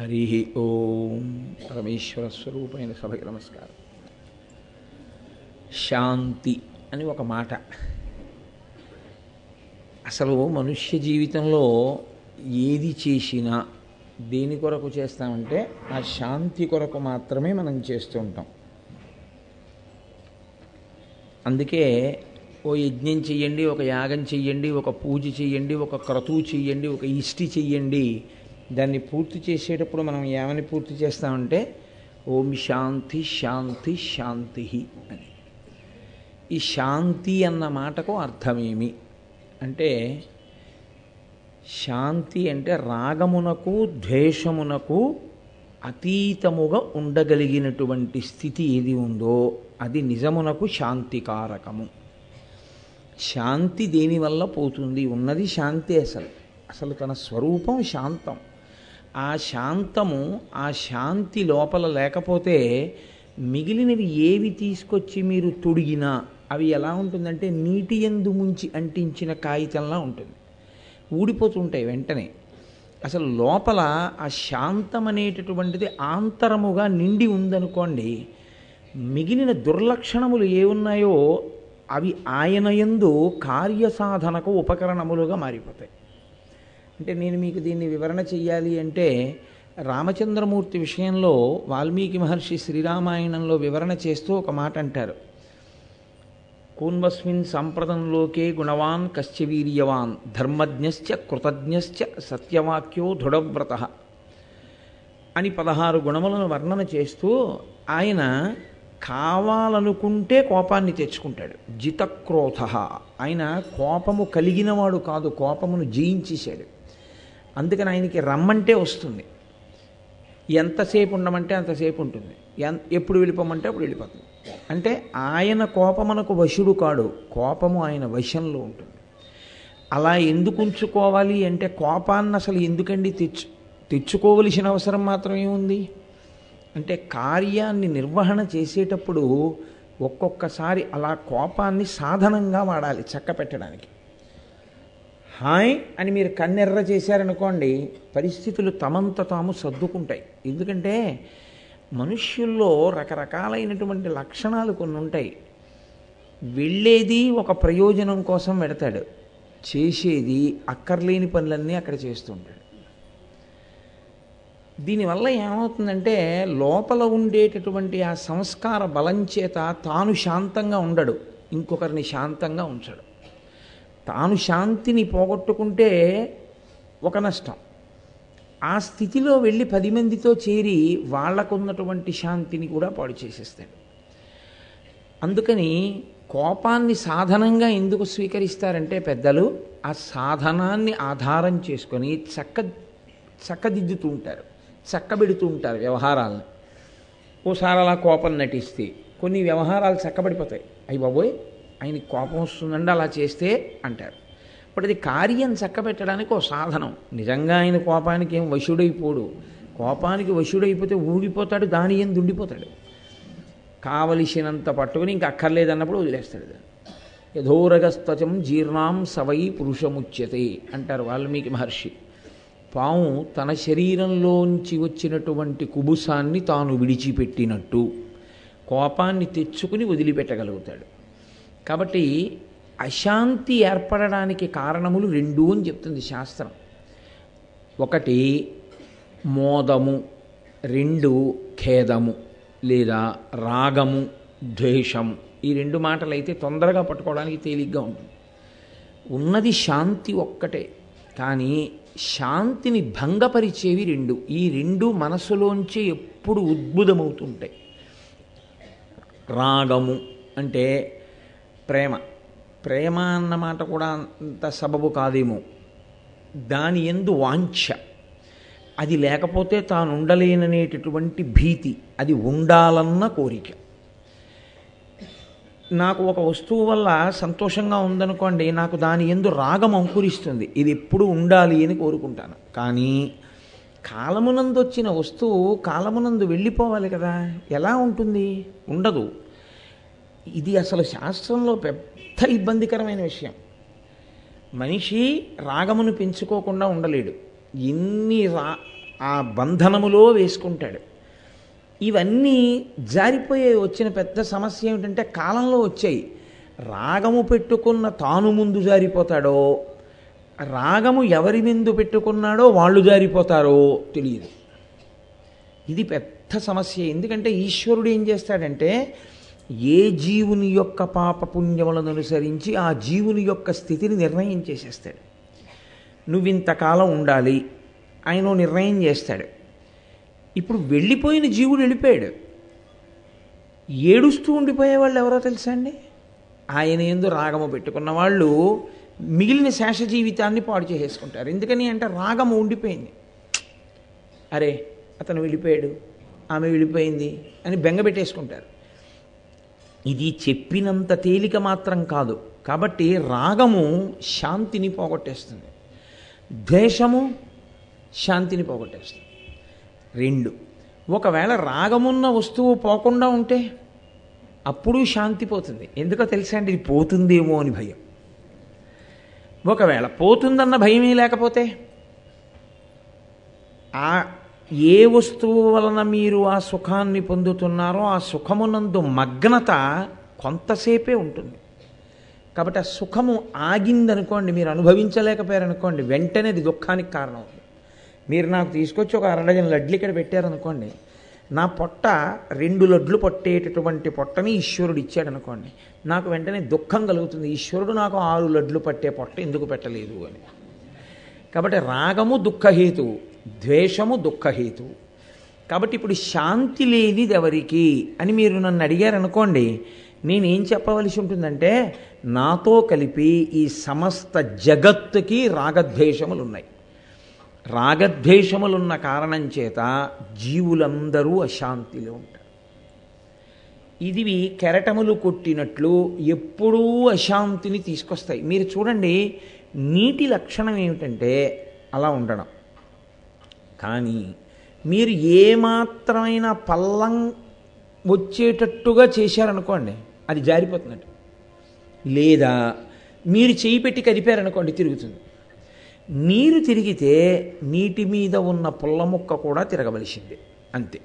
హరి ఓం పరమేశ్వర స్వరూపమైన సభకి నమస్కారం. శాంతి అని ఒక మాట. అసలు మనుష్య జీవితంలో ఏది చేసినా దేని కొరకు చేస్తామంటే ఆ శాంతి కొరకు మాత్రమే మనం చేస్తూ ఉంటాం. అందుకే ఓ యజ్ఞం చెయ్యండి ఒక యాగం చెయ్యండి ఒక పూజ చెయ్యండి ఒక క్రతువు చెయ్యండి ఒక ఇష్టి చెయ్యండి దాన్ని పూర్తి చేసేటప్పుడు మనం ఏమని పూర్తి చేస్తామంటే ఓం శాంతి శాంతి శాంతి అని. ఈ శాంతి అన్న మాటకు అర్థమేమి? అంటే శాంతి అంటే రాగమునకు ద్వేషమునకు అతీతముగా ఉండగలిగినటువంటి స్థితి ఏది ఉందో అది నిజమునకు శాంతికారకము. శాంతి దేనివల్ల పోతుంది? ఉన్నది శాంతి అసలు. అసలు తన స్వరూపం శాంతం. ఆ శాంతము ఆ శాంతి లోపల లేకపోతే మిగిలినవి ఏవి తీసుకొచ్చి మీరు తొడిగినా అవి ఎలా ఉంటుందంటే నీటి ఎందు ముంచి అంటించిన కాగితంలా ఉంటుంది. ఊడిపోతుంటాయి వెంటనే. అసలు లోపల ఆ శాంతం అనేటటువంటిది ఆంతరముగా నిండి ఉందనుకోండి మిగిలిన దుర్లక్షణములు ఏ ఉన్నాయో అవి ఆయన యందు కార్యసాధనకు ఉపకరణములుగా మారిపోతాయి. అంటే నేను మీకు దీన్ని వివరణ చెయ్యాలి అంటే రామచంద్రమూర్తి విషయంలో వాల్మీకి మహర్షి శ్రీరామాయణంలో వివరణ చేస్తూ ఒక మాట అంటారు. కూన్వస్మిన్ సంప్రదంలోకే గుణవాన్ కశ్చవీర్యవాన్ ధర్మజ్ఞశ్చ కృతజ్ఞశ్చ సత్యవాక్యో దృఢవ్రత అని పదహారు గుణములను వర్ణన చేస్తూ ఆయన కావాలనుకుంటే కోపాన్ని తెచ్చుకుంటాడు. జితక్రోధ ఆయన కోపము కలిగినవాడు కాదు కోపమును జయించేశాడు. అందుకని ఆయనకి రమ్మంటే వస్తుంది. ఎంతసేపు ఉండమంటే అంతసేపు ఉంటుంది. ఎన్ ఎప్పుడు వెళ్ళిపోమంటే అప్పుడు వెళ్ళిపోతుంది. అంటే ఆయన కోపమనకు వశుడు కాడు. కోపము ఆయన వశంలో ఉంటుంది. అలా ఎందుకు ఉంచుకోవాలి అంటే కోపాన్ని అసలు ఎందుకండి తెచ్చు తెచ్చుకోవలసిన అవసరం మాత్రమే ఉంది? అంటే కార్యాన్ని నిర్వహణ చేసేటప్పుడు ఒక్కొక్కసారి అలా కోపాన్ని సాధనంగా వాడాలి చక్క పెట్టడానికి హాయ్ అని మీరు కన్నెర్ర చేశారనుకోండి పరిస్థితులు తమంత తాము సర్దుకుంటాయి. ఎందుకంటే మనుష్యుల్లో రకరకాలైనటువంటి లక్షణాలు కొన్ని ఉంటాయి వెళ్ళేది ఒక ప్రయోజనం కోసం పెడతాడు చేసేది అక్కర్లేని పనులన్నీ అక్కడ చేస్తుంటాడు. దీనివల్ల ఏమవుతుందంటే లోపల ఉండేటటువంటి ఆ సంస్కార బలం చేత తాను శాంతంగా ఉండడు. ఇంకొకరిని శాంతంగా ఉంచడు. తాను శాంతిని పోగొట్టుకుంటే ఒక నష్టం. ఆ స్థితిలో వెళ్ళి పది మందితో చేరి వాళ్ళకున్నటువంటి శాంతిని కూడా పాడు చేసేస్తాడు. అందుకని కోపాన్ని సాధనంగా ఎందుకు స్వీకరిస్తారంటే పెద్దలు ఆ సాధనాన్ని ఆధారం చేసుకొని చక్క చక్కదిద్దుతూ ఉంటారు చక్కబెడుతూ ఉంటారు వ్యవహారాలను. ఓసారి అలా కోపం నటిస్తే కొన్ని వ్యవహారాలు చక్కబడిపోతాయి. అయ్యి బాబోయ్ ఆయనకి కోపం వస్తుందండి అలా చేస్తే అంటారు. ఇప్పుడు అది కార్యం చక్కబెట్టడానికి ఒక సాధనం. నిజంగా ఆయన కోపానికి ఏం వశుడైపోడు. కోపానికి వశుడైపోతే ఊగిపోతాడు దాని ఏం దుండిపోతాడు. కావలసినంత పట్టుకుని ఇంక అక్కర్లేదన్నప్పుడు వదిలేస్తాడు దాన్ని. యథోరగస్త్వచం జీర్ణాం సవై పురుషముచ్యతే అంటారు వాల్మీకి మహర్షి. పాము తన శరీరంలోంచి వచ్చినటువంటి కుబుసాన్ని తాను విడిచిపెట్టినట్టు కోపాన్ని తెచ్చుకుని వదిలిపెట్టగలుగుతాడు. కాబట్టి అశాంతి ఏర్పడడానికి కారణములు రెండు అని చెప్తుంది శాస్త్రం. ఒకటి మోదము. రెండు ఖేదము. లేదా రాగము ద్వేషము. ఈ రెండు మాటలు అయితే తొందరగా పట్టుకోవడానికి తేలిగ్గా ఉంటుంది. ఉన్నది శాంతి ఒక్కటే కానీ శాంతిని భంగపరిచేవి రెండు. ఈ రెండు మనసులోంచి ఎప్పుడు ఉద్భుతమవుతుంటాయి రాగము అంటే ప్రేమ. ప్రేమ అన్నమాట కూడా అంత సబబు కాదేమో. దాని ఎందు వాంఛ. అది లేకపోతే తాను ఉండలేననేటటువంటి భీతి. అది ఉండాలన్న కోరిక. నాకు ఒక వస్తువు వల్ల సంతోషంగా ఉందనుకోండి నాకు దాని ఎందు రాగం అంకురిస్తుంది. ఇది ఎప్పుడు ఉండాలి అని కోరుకుంటాను. కానీ కాలమునందు వచ్చిన వస్తువు కాలమునందు వెళ్ళిపోవాలి కదా. ఎలా ఉంటుంది? ఉండదు. ఇది అసలు శాస్త్రంలో పెద్ద ఇబ్బందికరమైన విషయం. మనిషి రాగమును పెంచుకోకుండా ఉండలేడు. ఎన్ని రా ఆ బంధనములో వేసుకుంటాడు. ఇవన్నీ జారిపోయే వచ్చిన పెద్ద సమస్య ఏమిటంటే కాలంలో వచ్చాయి. రాగము పెట్టుకున్న తాను ముందు జారిపోతాడో రాగము ఎవరి ముందు పెట్టుకున్నాడో వాళ్ళు జారిపోతారో తెలియదు. ఇది పెద్ద సమస్య. ఎందుకంటే ఈశ్వరుడు ఏం చేస్తాడంటే ఏ జీవుని యొక్క పాపపుణ్యములను అనుసరించి ఆ జీవుని యొక్క స్థితిని నిర్ణయం చేసేస్తాడు. నువ్వింతకాలం ఉండాలి ఆయన నిర్ణయం చేస్తాడు. ఇప్పుడు వెళ్ళిపోయిన జీవుడు వెళ్ళిపోయాడు. ఏడుస్తూ ఉండిపోయే వాళ్ళు ఎవరో తెలుసా అండి? ఆయన ఎందు రాగము పెట్టుకున్న వాళ్ళు మిగిలిన శేష జీవితాన్ని పాడు చేసేసుకుంటారు. ఎందుకని అంటే రాగము ఉండిపోయింది. అరే అతను వెళ్ళిపోయాడు ఆమె వెళ్ళిపోయింది అని బెంగ పెట్టేసుకుంటారు. ఇది చెప్పినంత తేలిక మాత్రం కాదు. కాబట్టి రాగము శాంతిని పోగొట్టేస్తుంది. ద్వేషము శాంతిని పోగొట్టేస్తుంది. రెండు ఒకవేళ రాగమున్న వస్తువు పోకుండా ఉంటే అప్పుడు శాంతి పోతుంది. ఎందుకో తెలుసా అండి? ఇది పోతుందేమో అని భయం. ఒకవేళ పోతుందన్న భయమే లేకపోతే ఆ ఏ వస్తువు వలన మీరు ఆ సుఖాన్ని పొందుతున్నారో ఆ సుఖమునందు మగ్నత కొంతసేపే ఉంటుంది. కాబట్టి ఆ సుఖము ఆగిందనుకోండి మీరు అనుభవించలేకపోయారనుకోండి వెంటనే అది దుఃఖానికి కారణం అవుతుంది మీరు నాకు తీసుకొచ్చి ఒక అరడగిన లడ్లు ఇక్కడ పెట్టారనుకోండి నా పొట్ట రెండు లడ్లు పట్టేటటువంటి పొట్టని ఈశ్వరుడు ఇచ్చాడు అనుకోండి నాకు వెంటనే దుఃఖం కలుగుతుంది. ఈశ్వరుడు నాకు ఆరు లడ్లు పట్టే పొట్ట ఎందుకు పెట్టలేదు అని. కాబట్టి రాగము దుఃఖహేతువు. ద్వేషము దుఃఖహేతు. కాబట్టి ఇప్పుడు శాంతి లేనిది ఎవరికి? అని మీరు నన్ను అడిగారనుకోండి నేనేం చెప్పవలసి ఉంటుందంటే నాతో కలిపి ఈ సమస్త జగత్తుకి రాగద్వేషములు ఉన్నాయి రాగద్వేషములున్న కారణం చేత జీవులందరూ అశాంతిలో ఉంటారు. ఇదివి కెరటములు కొట్టినట్లు ఎప్పుడూ అశాంతిని తీసుకొస్తాయి. మీరు చూడండి నీటి లక్షణం ఏమిటంటే అలా ఉండడం. కానీ మీరు ఏమాత్రమైన పల్లం వచ్చేటట్టుగా చేశారనుకోండి అది జారిపోతున్నట్టు లేదా మీరు చేయి పెట్టి కదిపారనుకోండి తిరుగుతుంది. నీరు తిరిగితే నీటి మీద ఉన్న పుల్ల ముక్క కూడా తిరగవలసిందే. అంతే.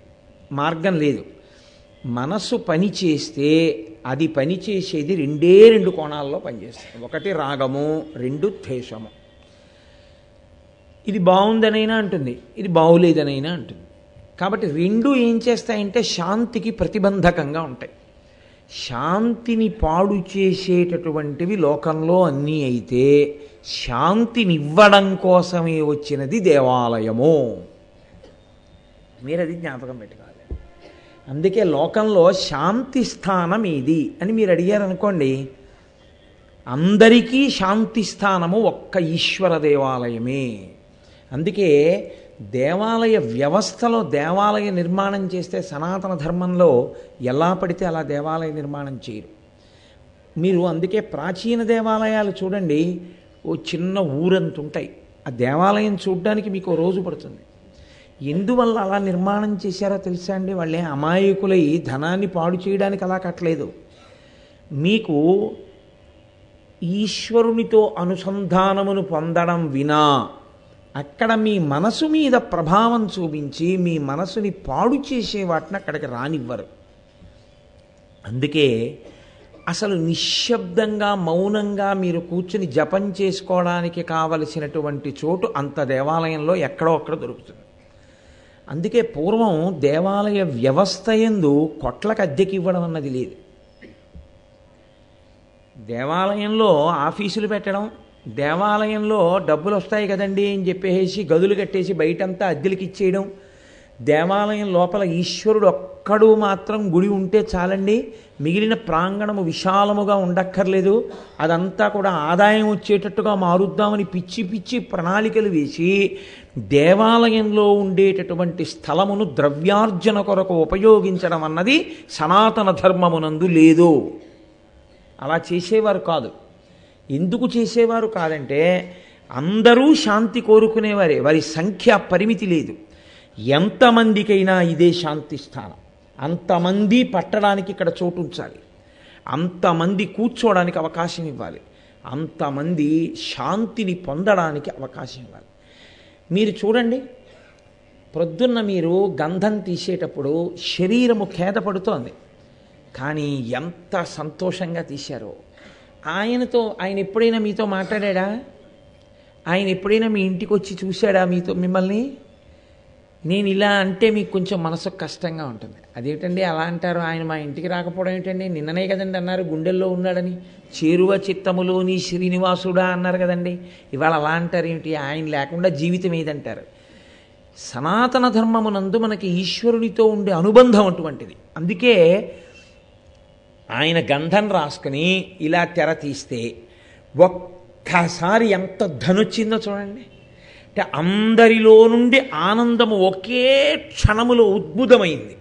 మార్గం లేదు. మనస్సు పని చేస్తే అది పని చేసేది రెండే రెండు కోణాల్లో పనిచేస్తుంది. ఒకటి రాగము రెండు ద్వేషము. ఇది బాగుందనైనా అంటుంది ఇది బాగులేదనైనా అంటుంది. కాబట్టి రెండు ఏం చేస్తాయంటే శాంతికి ప్రతిబంధకంగా ఉంటాయి. శాంతిని పాడు చేసేటటువంటివి లోకంలో అన్నీ అయితే శాంతినివ్వడం కోసమే వచ్చినది దేవాలయము. మీరు అది జ్ఞాపకం పెట్టుకోవాలి. అందుకే లోకంలో శాంతి స్థానం ఏది అని మీరు అడిగారనుకోండి అందరికీ శాంతి స్థానము ఒక్క ఈశ్వర దేవాలయమే. అందుకే దేవాలయ వ్యవస్థలో దేవాలయ నిర్మాణం చేస్తే సనాతన ధర్మంలో ఎలా పడితే అలా దేవాలయ నిర్మాణం చేయరు. మీరు అందుకే ప్రాచీన దేవాలయాలు చూడండి ఓ చిన్న ఊరంత ఉంటాయి ఆ దేవాలయం చూడడానికి మీకు రోజు పడుతుంది. ఎందువల్ల అలా నిర్మాణం చేశారో తెలుసా అండి? వాళ్ళే అమాయకులై ధనాన్ని పాడు చేయడానికి అలా కట్టలేదు. మీకు ఈశ్వరునితో అనుసంధానమును పొందడం వినా అక్కడ మీ మనసు మీద ప్రభావం చూపించి మీ మనసుని పాడు చేసే వాటిని అక్కడికి రానివ్వరు. అందుకే అసలు నిశ్శబ్దంగా మౌనంగా మీరు కూర్చుని జపం చేసుకోవడానికి కావలసినటువంటి చోటు అంత దేవాలయంలో ఎక్కడో అక్కడ దొరుకుతుంది. అందుకే పూర్వం దేవాలయ వ్యవస్థ ఎందు కొట్లకు అద్దెకి ఇవ్వడం అన్నది లేదు. దేవాలయంలో ఆఫీసులు పెట్టడం దేవాలయంలో డబ్బులు వస్తాయి కదండి అని చెప్పేసి గదులు కట్టేసి బయటంతా అద్దెలకి ఇచ్చేయడం దేవాలయం లోపల ఈశ్వరుడు ఒక్కడు మాత్రం గుడి ఉంటే చాలండి. మిగిలిన ప్రాంగణము విశాలముగా ఉండక్కర్లేదు. అదంతా కూడా ఆదాయం వచ్చేటట్టుగా మారుద్దామని పిచ్చి పిచ్చి ప్రణాళికలు వేసి దేవాలయంలో ఉండేటటువంటి స్థలమును ద్రవ్యార్జన కొరకు ఉపయోగించడం అన్నది సనాతన ధర్మమునందు లేదు. అలా చేసేవారు కాదు. ఎందుకు చేసేవారు కాదంటే అందరూ శాంతి కోరుకునేవారే. వారి సంఖ్య పరిమితి లేదు. ఎంతమందికైనా ఇదే శాంతి స్థానం. అంతమంది పట్టడానికి ఇక్కడ చోటు ఉంచాలి అంతమంది కూర్చోవడానికి అవకాశం ఇవ్వాలి. అంతమంది శాంతిని పొందడానికి అవకాశం ఇవ్వాలి. మీరు చూడండి ప్రొద్దున్న మీరు గంధం తీసేటప్పుడు శరీరము ఖేదపడుతోంది. కానీ ఎంత సంతోషంగా తీశారో. ఆయనతో ఆయన ఎప్పుడైనా మీతో మాట్లాడా ఆయన ఎప్పుడైనా మీ ఇంటికి వచ్చి చూశాడా మీతో మిమ్మల్ని? నేను ఇలా అంటే మీకు కొంచెం మనసు కష్టంగా ఉంటుంది. అదేంటండి అలా అంటారు? ఆయన మా ఇంటికి రాకపోవడం ఏంటండి? నిన్ననే కదండి అన్నారు గుండెల్లో ఉన్నాడని. చేరువ చిత్తములోని శ్రీనివాసుడా అన్నారు కదండి. ఇవాళ అలా అంటారు ఏమిటి? ఆయన లేకుండా జీవితం ఏదంటారు? సనాతన ధర్మమునందు మనకి ఈశ్వరునితో ఉండే అనుబంధం అటువంటిది. అందుకే ఆయన గంధం రాసుకుని ఇలా తెర తీస్తే ఒక్కసారి ఎంత ధనొచ్చిందో చూడండి. అంటే అందరిలో నుండి ఆనందము ఒకే క్షణములో ఉద్భుతమైంది.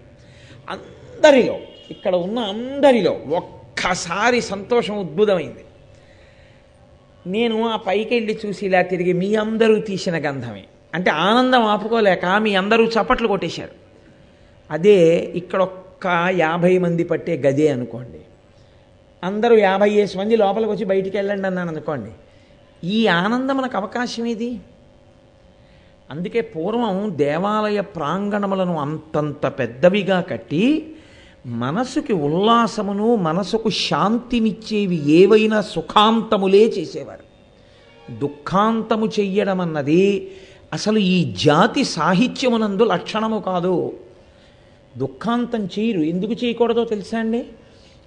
అందరిలో ఇక్కడ ఉన్న అందరిలో ఒక్కసారి సంతోషం ఉద్భుతమైంది. నేను ఆ పైకి వెళ్ళి చూసి ఇలా తిరిగి మీ అందరూ తీసిన గంధమే. అంటే ఆనందం ఆపుకోలేక మీ అందరూ చప్పట్లు కొట్టేశారు. అదే ఇక్కడ ఒక్క యాభై మంది పట్టే గదే అనుకోండి. అందరూ యాభై వేసి మంది లోపలికి వచ్చి బయటికి వెళ్ళండి అన్నాను అనుకోండి. ఈ ఆనందం మనకు అవకాశం ఇది అందుకే పూర్వం దేవాలయ ప్రాంగణములను అంతంత పెద్దవిగా కట్టి మనసుకి ఉల్లాసమును మనసుకు శాంతినిచ్చేవి ఏవైనా సుఖాంతములే చేసేవారు. దుఃఖాంతము చెయ్యడం అన్నది అసలు ఈ జాతి సాహిత్యమునందు లక్షణము కాదు. దుఃఖాంతం చేయరు ఎందుకు చేయకూడదో తెలుసా అండి?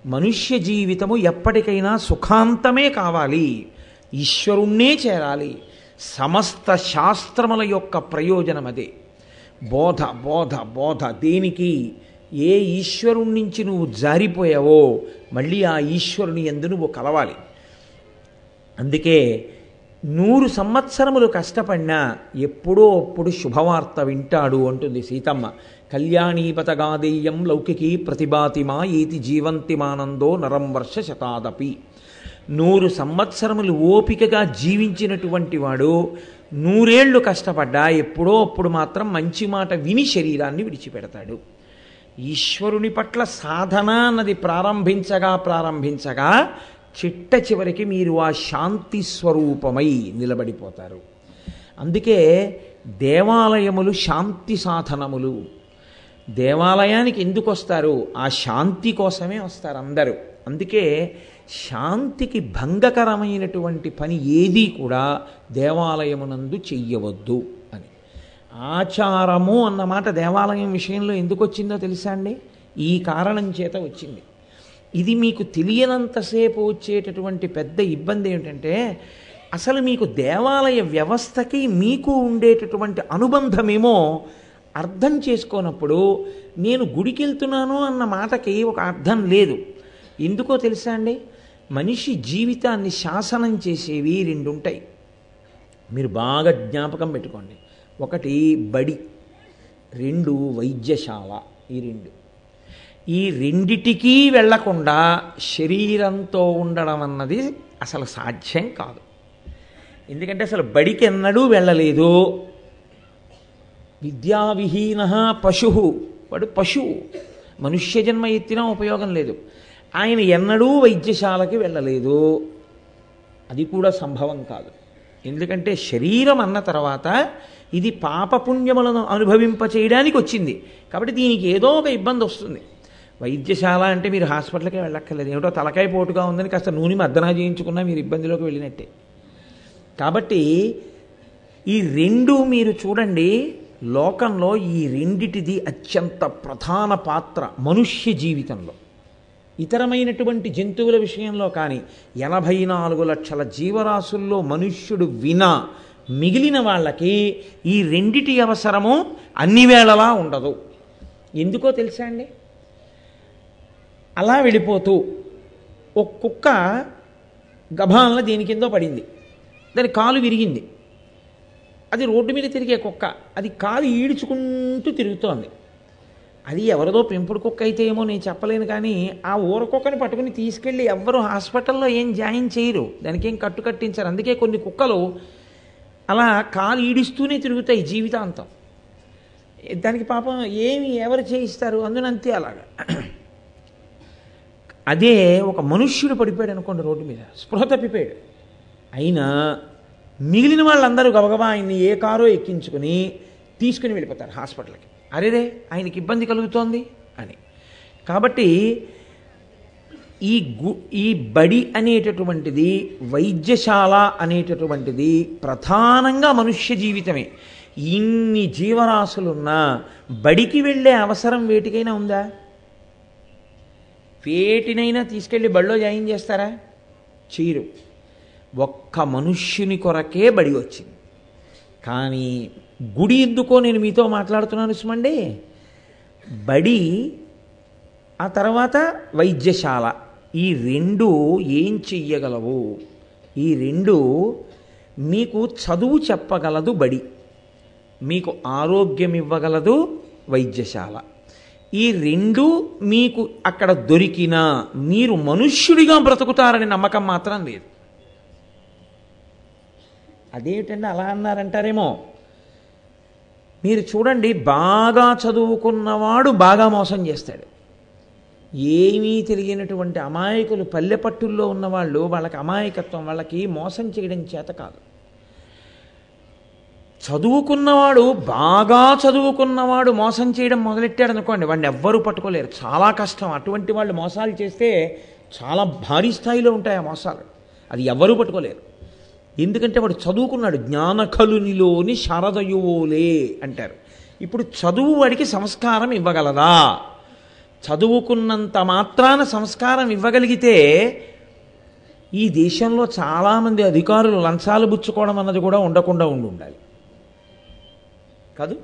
మనుష్య జీవితము ఎప్పటికైనా సుఖాంతమే కావాలి. ఈశ్వరుణ్ణే చేరాలి. సమస్త శాస్త్రముల యొక్క ప్రయోజనం అదే. బోధ బోధ బోధ. దేనికి? ఏ ఈశ్వరుడి నుంచి నువ్వు జారిపోయావో మళ్ళీ ఆ ఈశ్వరుని ఎందు నువ్వు కలవాలి. అందుకే నూరు సంవత్సరములు కష్టపడినా ఎప్పుడో అప్పుడు శుభవార్త వింటాడు అంటుంది సీతమ్మ. కళ్యాణీపతగాదేయం లౌకికీ ప్రతిభాతిమా ఏతి జీవంతిమానందో నరం వర్ష శతాదపి. నూరు సంవత్సరములు ఓపికగా జీవించినటువంటి వాడు నూరేళ్ళు కష్టపడ్డా ఎప్పుడో అప్పుడు మాత్రం మంచి మాట విని శరీరాన్ని విడిచిపెడతాడు. ఈశ్వరుని పట్ల సాధన అన్నది ప్రారంభించగా ప్రారంభించగా చిట్ట చివరికి మీరు ఆ శాంతి స్వరూపమై నిలబడిపోతారు. అందుకే దేవాలయములు శాంతి సాధనములు. దేవాలయానికి ఎందుకు వస్తారు? ఆ శాంతి కోసమే వస్తారు అందరూ. అందుకే శాంతికి భంగకరమైనటువంటి పని ఏదీ కూడా దేవాలయమునందు చెయ్యవద్దు అని. ఆచారము అన్నమాట దేవాలయం విషయంలో ఎందుకు వచ్చిందో తెలుసా అండి? ఈ కారణం చేత వచ్చింది. ఇది మీకు తెలియనంతసేపు వచ్చేటటువంటి పెద్ద ఇబ్బంది ఏమిటంటే అసలు మీకు దేవాలయ వ్యవస్థకి మీకు ఉండేటటువంటి అనుబంధమేమో అర్థం చేసుకోనప్పుడు నేను గుడికి వెళ్తున్నాను అన్న మాటకి ఒక అర్థం లేదు. ఎందుకో తెలుసా అండి? మనిషి జీవితాన్ని శాసనం చేసేవి రెండు ఉంటాయి మీరు బాగా జ్ఞాపకం పెట్టుకోండి. ఒకటి బడి రెండు వైద్యశాల ఈ రెండు. ఈ రెండిటికీ వెళ్ళకుండా శరీరంతో ఉండడం అన్నది అసలు సాధ్యం కాదు. ఎందుకంటే అసలు బడికి ఎన్నడూ వెళ్ళలేదు. విద్యావిహీన పశు. వాడు పశువు. మనుష్య జన్మ ఎత్తినా ఉపయోగం లేదు. ఆయన ఎన్నడూ వైద్యశాలకి వెళ్ళలేదు. అది కూడా సంభవం కాదు. ఎందుకంటే శరీరం అన్న తర్వాత ఇది పాపపుణ్యములను అనుభవింప చేయడానికి వచ్చింది. కాబట్టి దీనికి ఏదో ఒక ఇబ్బంది వస్తుంది. వైద్యశాల అంటే మీరు హాస్పిటల్కే వెళ్ళక్కర్లేదు. ఏమిటో తలకాయ పోటుగా ఉందని కాస్త నూనె మద్దనా చేయించుకున్నా మీరు ఇబ్బందిలోకి వెళ్ళినట్టే. కాబట్టి ఈ రెండు మీరు చూడండి. లోకంలో ఈ రెండిటిది అత్యంత ప్రధాన పాత్ర మనుష్య జీవితంలో. ఇతరమైనటువంటి జంతువుల విషయంలో కానీ ఎనభై నాలుగు లక్షల జీవరాశుల్లో మనుష్యుడు వినా మిగిలిన వాళ్ళకి ఈ రెండిటి అవసరము అన్ని వేళలా ఉండదు. ఎందుకో తెలుసా అండి? అలా వెళ్ళిపోతూ ఒక కుక్క గభాలన దేని కిందో పడింది. దాని కాలు విరిగింది. అది రోడ్డు మీద తిరిగే కుక్క. అది కాలు ఈడ్చుకుంటూ తిరుగుతోంది. అది ఎవరిదో పెంపుడు కుక్క అయితే ఏమో నేను చెప్పలేను కానీ ఆ ఊర కుక్కని పట్టుకుని తీసుకెళ్ళి ఎవ్వరు హాస్పిటల్లో ఏం జాయిన్ చేయరు. దానికి ఏం కట్టు కట్టించారు. అందుకే కొన్ని కుక్కలు అలా కాలు ఈడిస్తూనే తిరుగుతాయి జీవితాంతం. దానికి పాపం ఏమి ఎవరు చేయిస్తారు? అందునంతే అలాగా. అదే ఒక మనుష్యుడు పడిపోయాడు అనుకోండి రోడ్డు మీద. స్పృహ తప్పిపోయాడు. అయినా మిగిలిన వాళ్ళందరూ గబగబా ఆయన్ని ఏ కారో ఎక్కించుకుని తీసుకుని వెళ్ళిపోతారు హాస్పిటల్కి. అరేరే ఆయనకి ఇబ్బంది కలుగుతోంది అని. కాబట్టి ఈ గు ఈ బడి అనేటటువంటిది వైద్యశాల అనేటటువంటిది ప్రధానంగా మనుష్య జీవితమే. ఇన్ని జీవరాశులున్నా బడికి వెళ్ళే అవసరం వేటికైనా ఉందా? వేటినైనా తీసుకెళ్ళి బడిలో జాయిన్ చేస్తారా? చీరు ఒక్క మనుష్యుని కొరకే బడి వచ్చింది. కానీ గుడి ఎందుకో నేను మీతో మాట్లాడుతున్నాను సుమండి. బడి ఆ తర్వాత వైద్యశాల. ఈ రెండు ఏం చెయ్యగలవు? ఈ రెండు మీకు చదువు చెప్పగలదు బడి. మీకు ఆరోగ్యం ఇవ్వగలదు వైద్యశాల. ఈ రెండు మీకు అక్కడ దొరికినా మీరు మనుష్యుడిగా బ్రతుకుతారని నమ్మకం మాత్రం లేదు. అదేమిటండి అలా అన్నారంటారేమో? మీరు చూడండి బాగా చదువుకున్నవాడు బాగా మోసం చేస్తాడు. ఏమీ తెలియనటువంటి అమాయకులు పల్లెపట్టుల్లో ఉన్నవాళ్ళు వాళ్ళకి అమాయకత్వం వాళ్ళకి మోసం చేయడం చేత కాదు. చదువుకున్నవాడు బాగా చదువుకున్నవాడు మోసం చేయడం మొదలెట్టాడు అనుకోండి వాడిని ఎవ్వరూ పట్టుకోలేరు. చాలా కష్టం. అటువంటి వాళ్ళు మోసాలు చేస్తే చాలా భారీ స్థాయిలో ఉంటాయి ఆ మోసాలు. అది ఎవ్వరూ పట్టుకోలేరు. ఎందుకంటే వాడు చదువుకున్నాడు. జ్ఞానకలునిలోని శారదయువోలే అంటారు. ఇప్పుడు చదువు వాడికి సంస్కారం ఇవ్వగలదా? చదువుకున్నంత మాత్రాన సంస్కారం ఇవ్వగలిగితే ఈ దేశంలో చాలామంది అధికారులు లంచాలు పుచ్చుకోవడం అన్నది కూడా ఉండకుండా ఉండి ఉండాలి కాదు?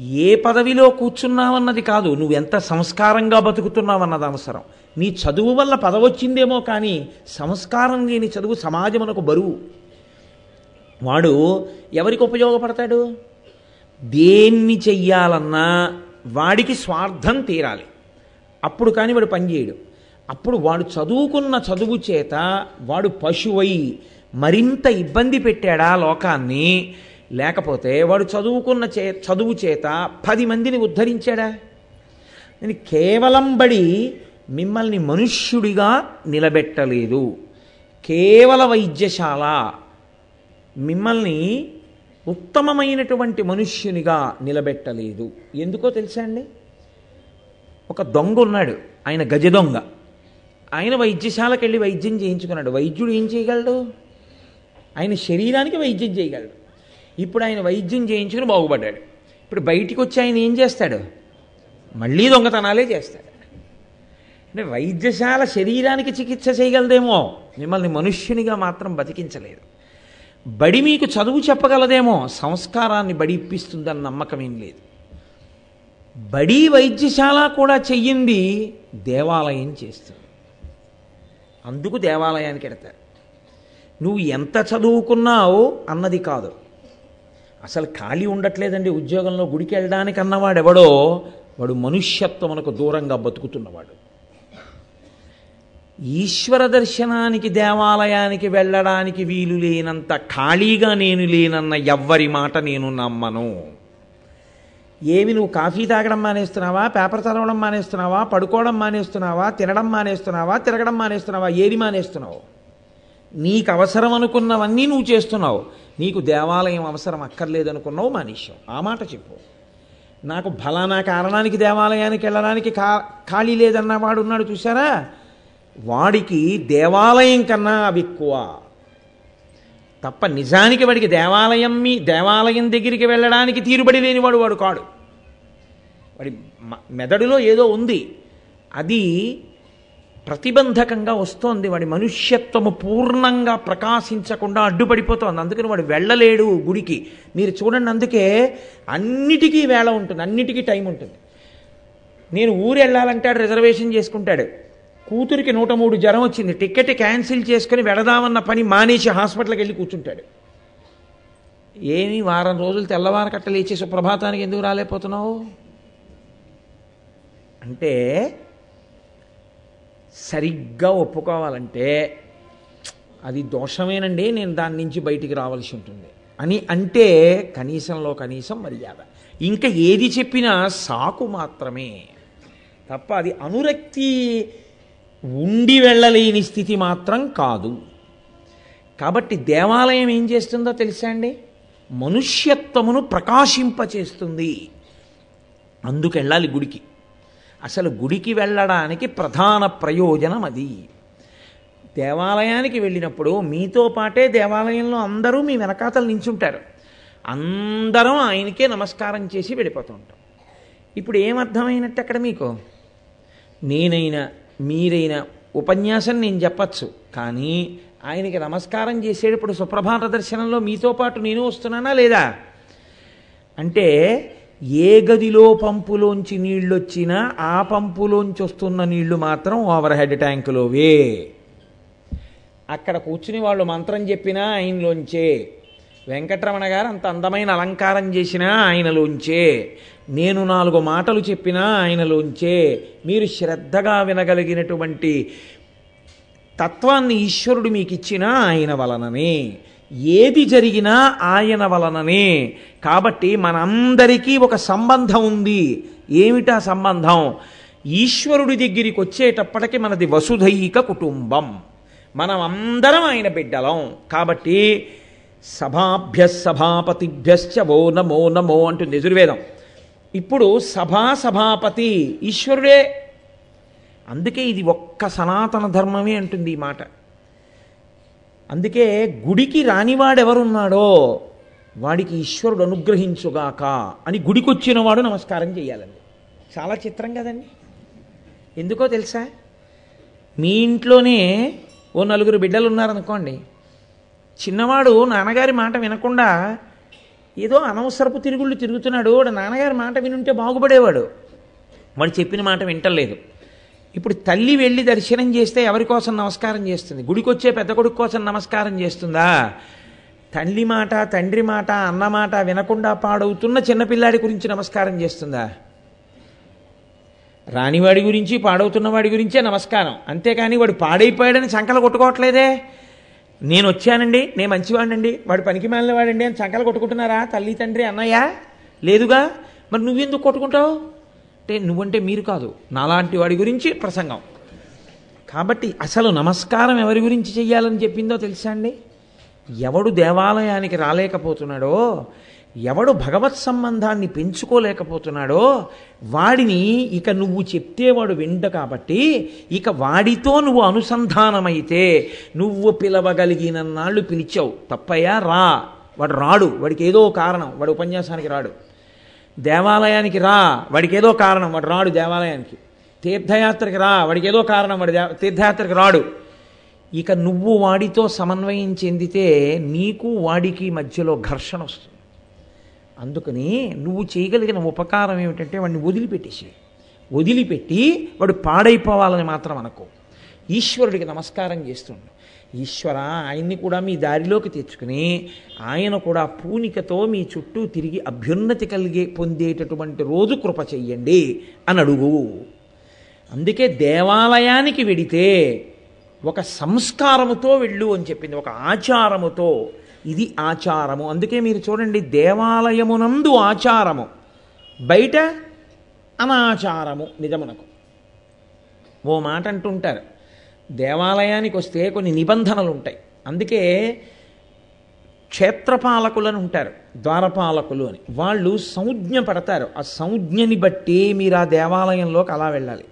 ఏ పదవిలో కూర్చున్నావన్నది కాదు నువ్వు ఎంత సంస్కారంగా బతుకుతున్నావన్నది అవసరం. నీ చదువు వల్ల పదవొచ్చిందేమో కానీ సంస్కారం లేని చదువు సమాజమునకు బరువు. వాడు ఎవరికి ఉపయోగపడతాడు? దేన్ని చెయ్యాలన్నా వాడికి స్వార్థం తీరాలి. అప్పుడు కానీ వాడు పనిచేయడు అప్పుడు వాడు చదువుకున్న చదువు చేత వాడు పశువై మరింత ఇబ్బంది పెట్టాడా లోకాన్ని? లేకపోతే వాడు చదువుకున్న చే చదువు చేత పది మందిని ఉద్ధరించాడా? నేను కేవలం బడి మిమ్మల్ని మనుష్యుడిగా నిలబెట్టలేదు. కేవల వైద్యశాల మిమ్మల్ని ఉత్తమమైనటువంటి మనుష్యునిగా నిలబెట్టలేదు. ఎందుకో తెలుసా అండి? ఒక దొంగ ఉన్నాడు ఆయన గజ దొంగ. ఆయన వైద్యశాలకు వెళ్ళి వైద్యం చేయించుకున్నాడు. వైద్యుడు ఏం చేయగలడు? ఆయన శరీరానికి వైద్యం చేయగలడు. ఇప్పుడు ఆయన వైద్యం చేయించుకుని బాగుపడ్డాడు. ఇప్పుడు బయటికి వచ్చి ఆయన ఏం చేస్తాడు? మళ్ళీ దొంగతనాలే చేస్తాడు. అంటే వైద్యశాల శరీరానికి చికిత్స చేయగలదేమో? మిమ్మల్ని మనుష్యునిగా మాత్రం బతికించలేదు. బడి మీకు చదువు చెప్పగలదేమో? సంస్కారాన్ని బడి ఇప్పిస్తుందని నమ్మకం ఏం లేదు. బడి వైద్యశాల కూడా చెయ్యింది దేవాలయం చేస్తుంది. అందుకు దేవాలయానికి ఎడతారు. నువ్వు ఎంత చదువుకున్నావు అన్నది కాదు. అసలు ఖాళీ ఉండట్లేదండి ఉద్యోగంలో గుడికి వెళ్ళడానికి అన్నవాడు ఎవడో వాడు మనుష్యత్వమునకు దూరంగా బతుకుతున్నవాడు. ఈశ్వర దర్శనానికి దేవాలయానికి వెళ్ళడానికి వీలు లేనంత ఖాళీగా నేను లేనన్న ఎవ్వరి మాట నేను నమ్మను. ఏమి నువ్వు కాఫీ తాగడం మానేస్తున్నావా పేపర్ చదవడం మానేస్తున్నావా పడుకోవడం మానేస్తున్నావా తినడం మానేస్తున్నావా తిరగడం మానేస్తున్నావా ఏది మానేస్తున్నావు? నీకు అవసరం అనుకున్నవన్నీ నువ్వు చేస్తున్నావు. నీకు దేవాలయం అవసరం అక్కర్లేదనుకున్నావు మానేశావు. ఆ మాట చెప్పు. నాకు ఫలానా కారణానికి దేవాలయానికి వెళ్ళడానికి కా ఖాళీ లేదన్న వాడు ఉన్నాడు చూసారా వాడికి దేవాలయం కన్నా అవి ఎక్కువ. తప్ప నిజానికి వాడికి దేవాలయం మీ దేవాలయం దగ్గరికి వెళ్ళడానికి తీరుబడి లేనివాడు వాడు కాడు. వాడి మ- మెదడులో ఏదో ఉంది. అది ప్రతిబంధకంగా వస్తోంది. వాడి మనుష్యత్వము పూర్ణంగా ప్రకాశించకుండా అడ్డుపడిపోతోంది. అందుకని వాడు వెళ్ళలేడు గుడికి. మీరు చూడండి అందుకే అన్నిటికీ వేళ ఉంటుంది. అన్నిటికీ టైం ఉంటుంది. నేను ఊరు వెళ్ళాలంటాడు రిజర్వేషన్ చేసుకుంటాడు. కూతురికి నూట మూడు జ్వరం వచ్చింది. టికెట్ క్యాన్సిల్ చేసుకుని వెళదామన్న పని మానేసి హాస్పిటల్కి వెళ్ళి కూర్చుంటాడు. ఏమి వారం రోజులు తెల్లవారు కట్టలేచి సుప్రభాతానికి ఎందుకు రాలేకపోతున్నావు? అంటే సరిగ్గా ఒప్పుకోవాలంటే అది దోషమేనండి నేను దాని నుంచి బయటికి రావాల్సి ఉంటుంది. అని అంటే కనీసంలో కనీసం మర్యాద. ఇంకా ఏది చెప్పినా సాకు మాత్రమే. తప్ప అది అనురక్తి ఉండి వెళ్ళలేని స్థితి మాత్రం కాదు. కాబట్టి దేవాలయం ఏం చేస్తుందో తెలుసా అండి? మనుష్యత్వమును ప్రకాశింపచేస్తుంది. అందుకెళ్ళాలి గుడికి. అసలు గుడికి వెళ్ళడానికి ప్రధాన ప్రయోజనం అది. దేవాలయానికి వెళ్ళినప్పుడు మీతో పాటే దేవాలయంలో అందరూ మీ వెనకాతలు నించుంటారు. అందరం ఆయనకే నమస్కారం చేసి వెళ్ళిపోతూ ఉంటాం. ఇప్పుడు ఏమర్థమైనట్టు అక్కడ మీకు? నేనైనా మీరైనా ఉపన్యాసం నేను చెప్పచ్చు కానీ ఆయనకి నమస్కారం చేసేటప్పుడు సుప్రభాత దర్శనంలో మీతో పాటు నేను వస్తున్నానా లేదా? అంటే ఏ గదిలో పంపులోంచి నీళ్ళు వచ్చినా ఆ పంపులోంచి వస్తున్న నీళ్ళు మాత్రం ఓవర్ హెడ్ ట్యాంకులోవే. అక్కడ కూర్చుని వాళ్ళు మంత్రం చెప్పినా ఆయనలోంచే. వెంకటరమణ గారు అంత అందమైన అలంకారం చేసినా ఆయనలోంచే. నేను నాలుగు మాటలు చెప్పినా ఆయనలోంచే. మీరు శ్రద్ధగా వినగలిగినటువంటి తత్వాన్ని ఈశ్వరుడు మీకు ఇచ్చినా ఆయన వలననే. ఏది జరిగినా ఆయన వలననే. కాబట్టి మనందరికీ ఒక సంబంధం ఉంది. ఏమిటా సంబంధం? ఈశ్వరుడి దగ్గరికి వచ్చేటప్పటికి మనది వసుధైక కుటుంబం. మనం అందరం ఆయన బిడ్డలం. కాబట్టి సభాభ్య సభాపతిభ్యశ్చ ఓ నమో నమో అంటుంది యజుర్వేదం. ఇప్పుడు సభా సభాపతి ఈశ్వరుడే. అందుకే ఇది ఒక్క సనాతన ధర్మమే అంటుంది ఈ మాట. అందుకే గుడికి రానివాడెవరున్నాడో వాడికి ఈశ్వరుడు అనుగ్రహించుగాక అని గుడికొచ్చినవాడు వాడు నమస్కారం చేయాలండి. చాలా చిత్రం కదండి. ఎందుకో తెలుసా? మీ ఇంట్లోనే ఓ నలుగురు బిడ్డలు ఉన్నారనుకోండి చిన్నవాడు నాన్నగారి మాట వినకుండా ఏదో అనవసరపు తిరుగుళ్ళు తిరుగుతున్నాడు. వాడు నాన్నగారి మాట వినుంటే బాగుపడేవాడు. వాడు చెప్పిన మాట వింటలేదు. ఇప్పుడు తల్లి వెళ్ళి దర్శనం చేస్తే ఎవరి కోసం నమస్కారం చేస్తుంది? గుడికి వచ్చే పెద్ద కొడుకు కోసం నమస్కారం చేస్తుందా? తల్లి మాట తండ్రి మాట అన్నమాట వినకుండా పాడవుతున్న చిన్నపిల్లాడి గురించి నమస్కారం చేస్తుందా? రానివాడి గురించి పాడవుతున్న వాడి గురించే నమస్కారం. అంతేకాని వాడు పాడైపోయాడని సంకలు కొట్టుకోవట్లేదే? నేను వచ్చానండి నేను మంచివాడినండి వాడు పనికి మాలిన వాడండి అని సంకలు కొట్టుకుంటున్నారా? తల్లి తండ్రి అన్నయ్య? లేదుగా? మరి నువ్వెందుకు కొట్టుకుంటావు? అంటే నువ్వంటే మీరు కాదు. నాలాంటి వాడి గురించి ప్రసంగం. కాబట్టి అసలు నమస్కారం ఎవరి గురించి చెయ్యాలని చెప్పిందో తెలుసా అండి? ఎవడు దేవాలయానికి రాలేకపోతున్నాడో ఎవడు భగవత్ సంబంధాన్ని పెంచుకోలేకపోతున్నాడో వాడిని ఇక నువ్వు చెప్తే వాడు వింట కాబట్టి ఇక వాడితో నువ్వు అనుసంధానమైతే నువ్వు పిలవగలిగినన్నాళ్ళు పిలిచావు. తప్పయ్యా రా. వాడు రాడు. వాడికి ఏదో కారణం. వాడు ఉపన్యాసానికి రాడు. దేవాలయానికి రా వాడికి ఏదో కారణం వాడు రాడు దేవాలయానికి. తీర్థయాత్రకి రా వాడికి ఏదో కారణం వాడు దే- తీర్థయాత్రకి రాడు. ఇక నువ్వు వాడితో సమన్వయం చెందితే నీకు వాడికి మధ్యలో ఘర్షణ వస్తుంది. అందుకని నువ్వు చేయగలిగిన ఉపకారం ఏమిటంటే వాడిని వదిలిపెట్టేసి వదిలిపెట్టి వాడు పాడైపోవాలని మాత్రం అనుకో. ఈశ్వరుడికి నమస్కారం చేస్తుండు. ఈశ్వర ఆయన్ని కూడా మీ దారిలోకి తెచ్చుకుని ఆయన కూడా పూనికతో మీ చుట్టూ తిరిగి అభ్యున్నతి కలిగే పొందేటటువంటి రోజు కృప చెయ్యండి అని అడుగు. అందుకే దేవాలయానికి వెడితే ఒక సంస్కారముతో వెళ్ళు అని చెప్పింది ఒక ఆచారముతో. ఇది ఆచారము. అందుకే మీరు చూడండి దేవాలయమునందు ఆచారము బయట అనాచారము నిజమునకు. ఓ మాట అంటుంటారు దేవాలయానికి వస్తే కొన్ని నిబంధనలు ఉంటాయి అందుకే క్షేత్రపాలకులను ఉంటారు ద్వారపాలకులు అని. వాళ్ళు సంజ్ఞ పడతారు. ఆ సంజ్ఞని బట్టి మీరు ఆ దేవాలయంలోకి అలా వెళ్ళాలి.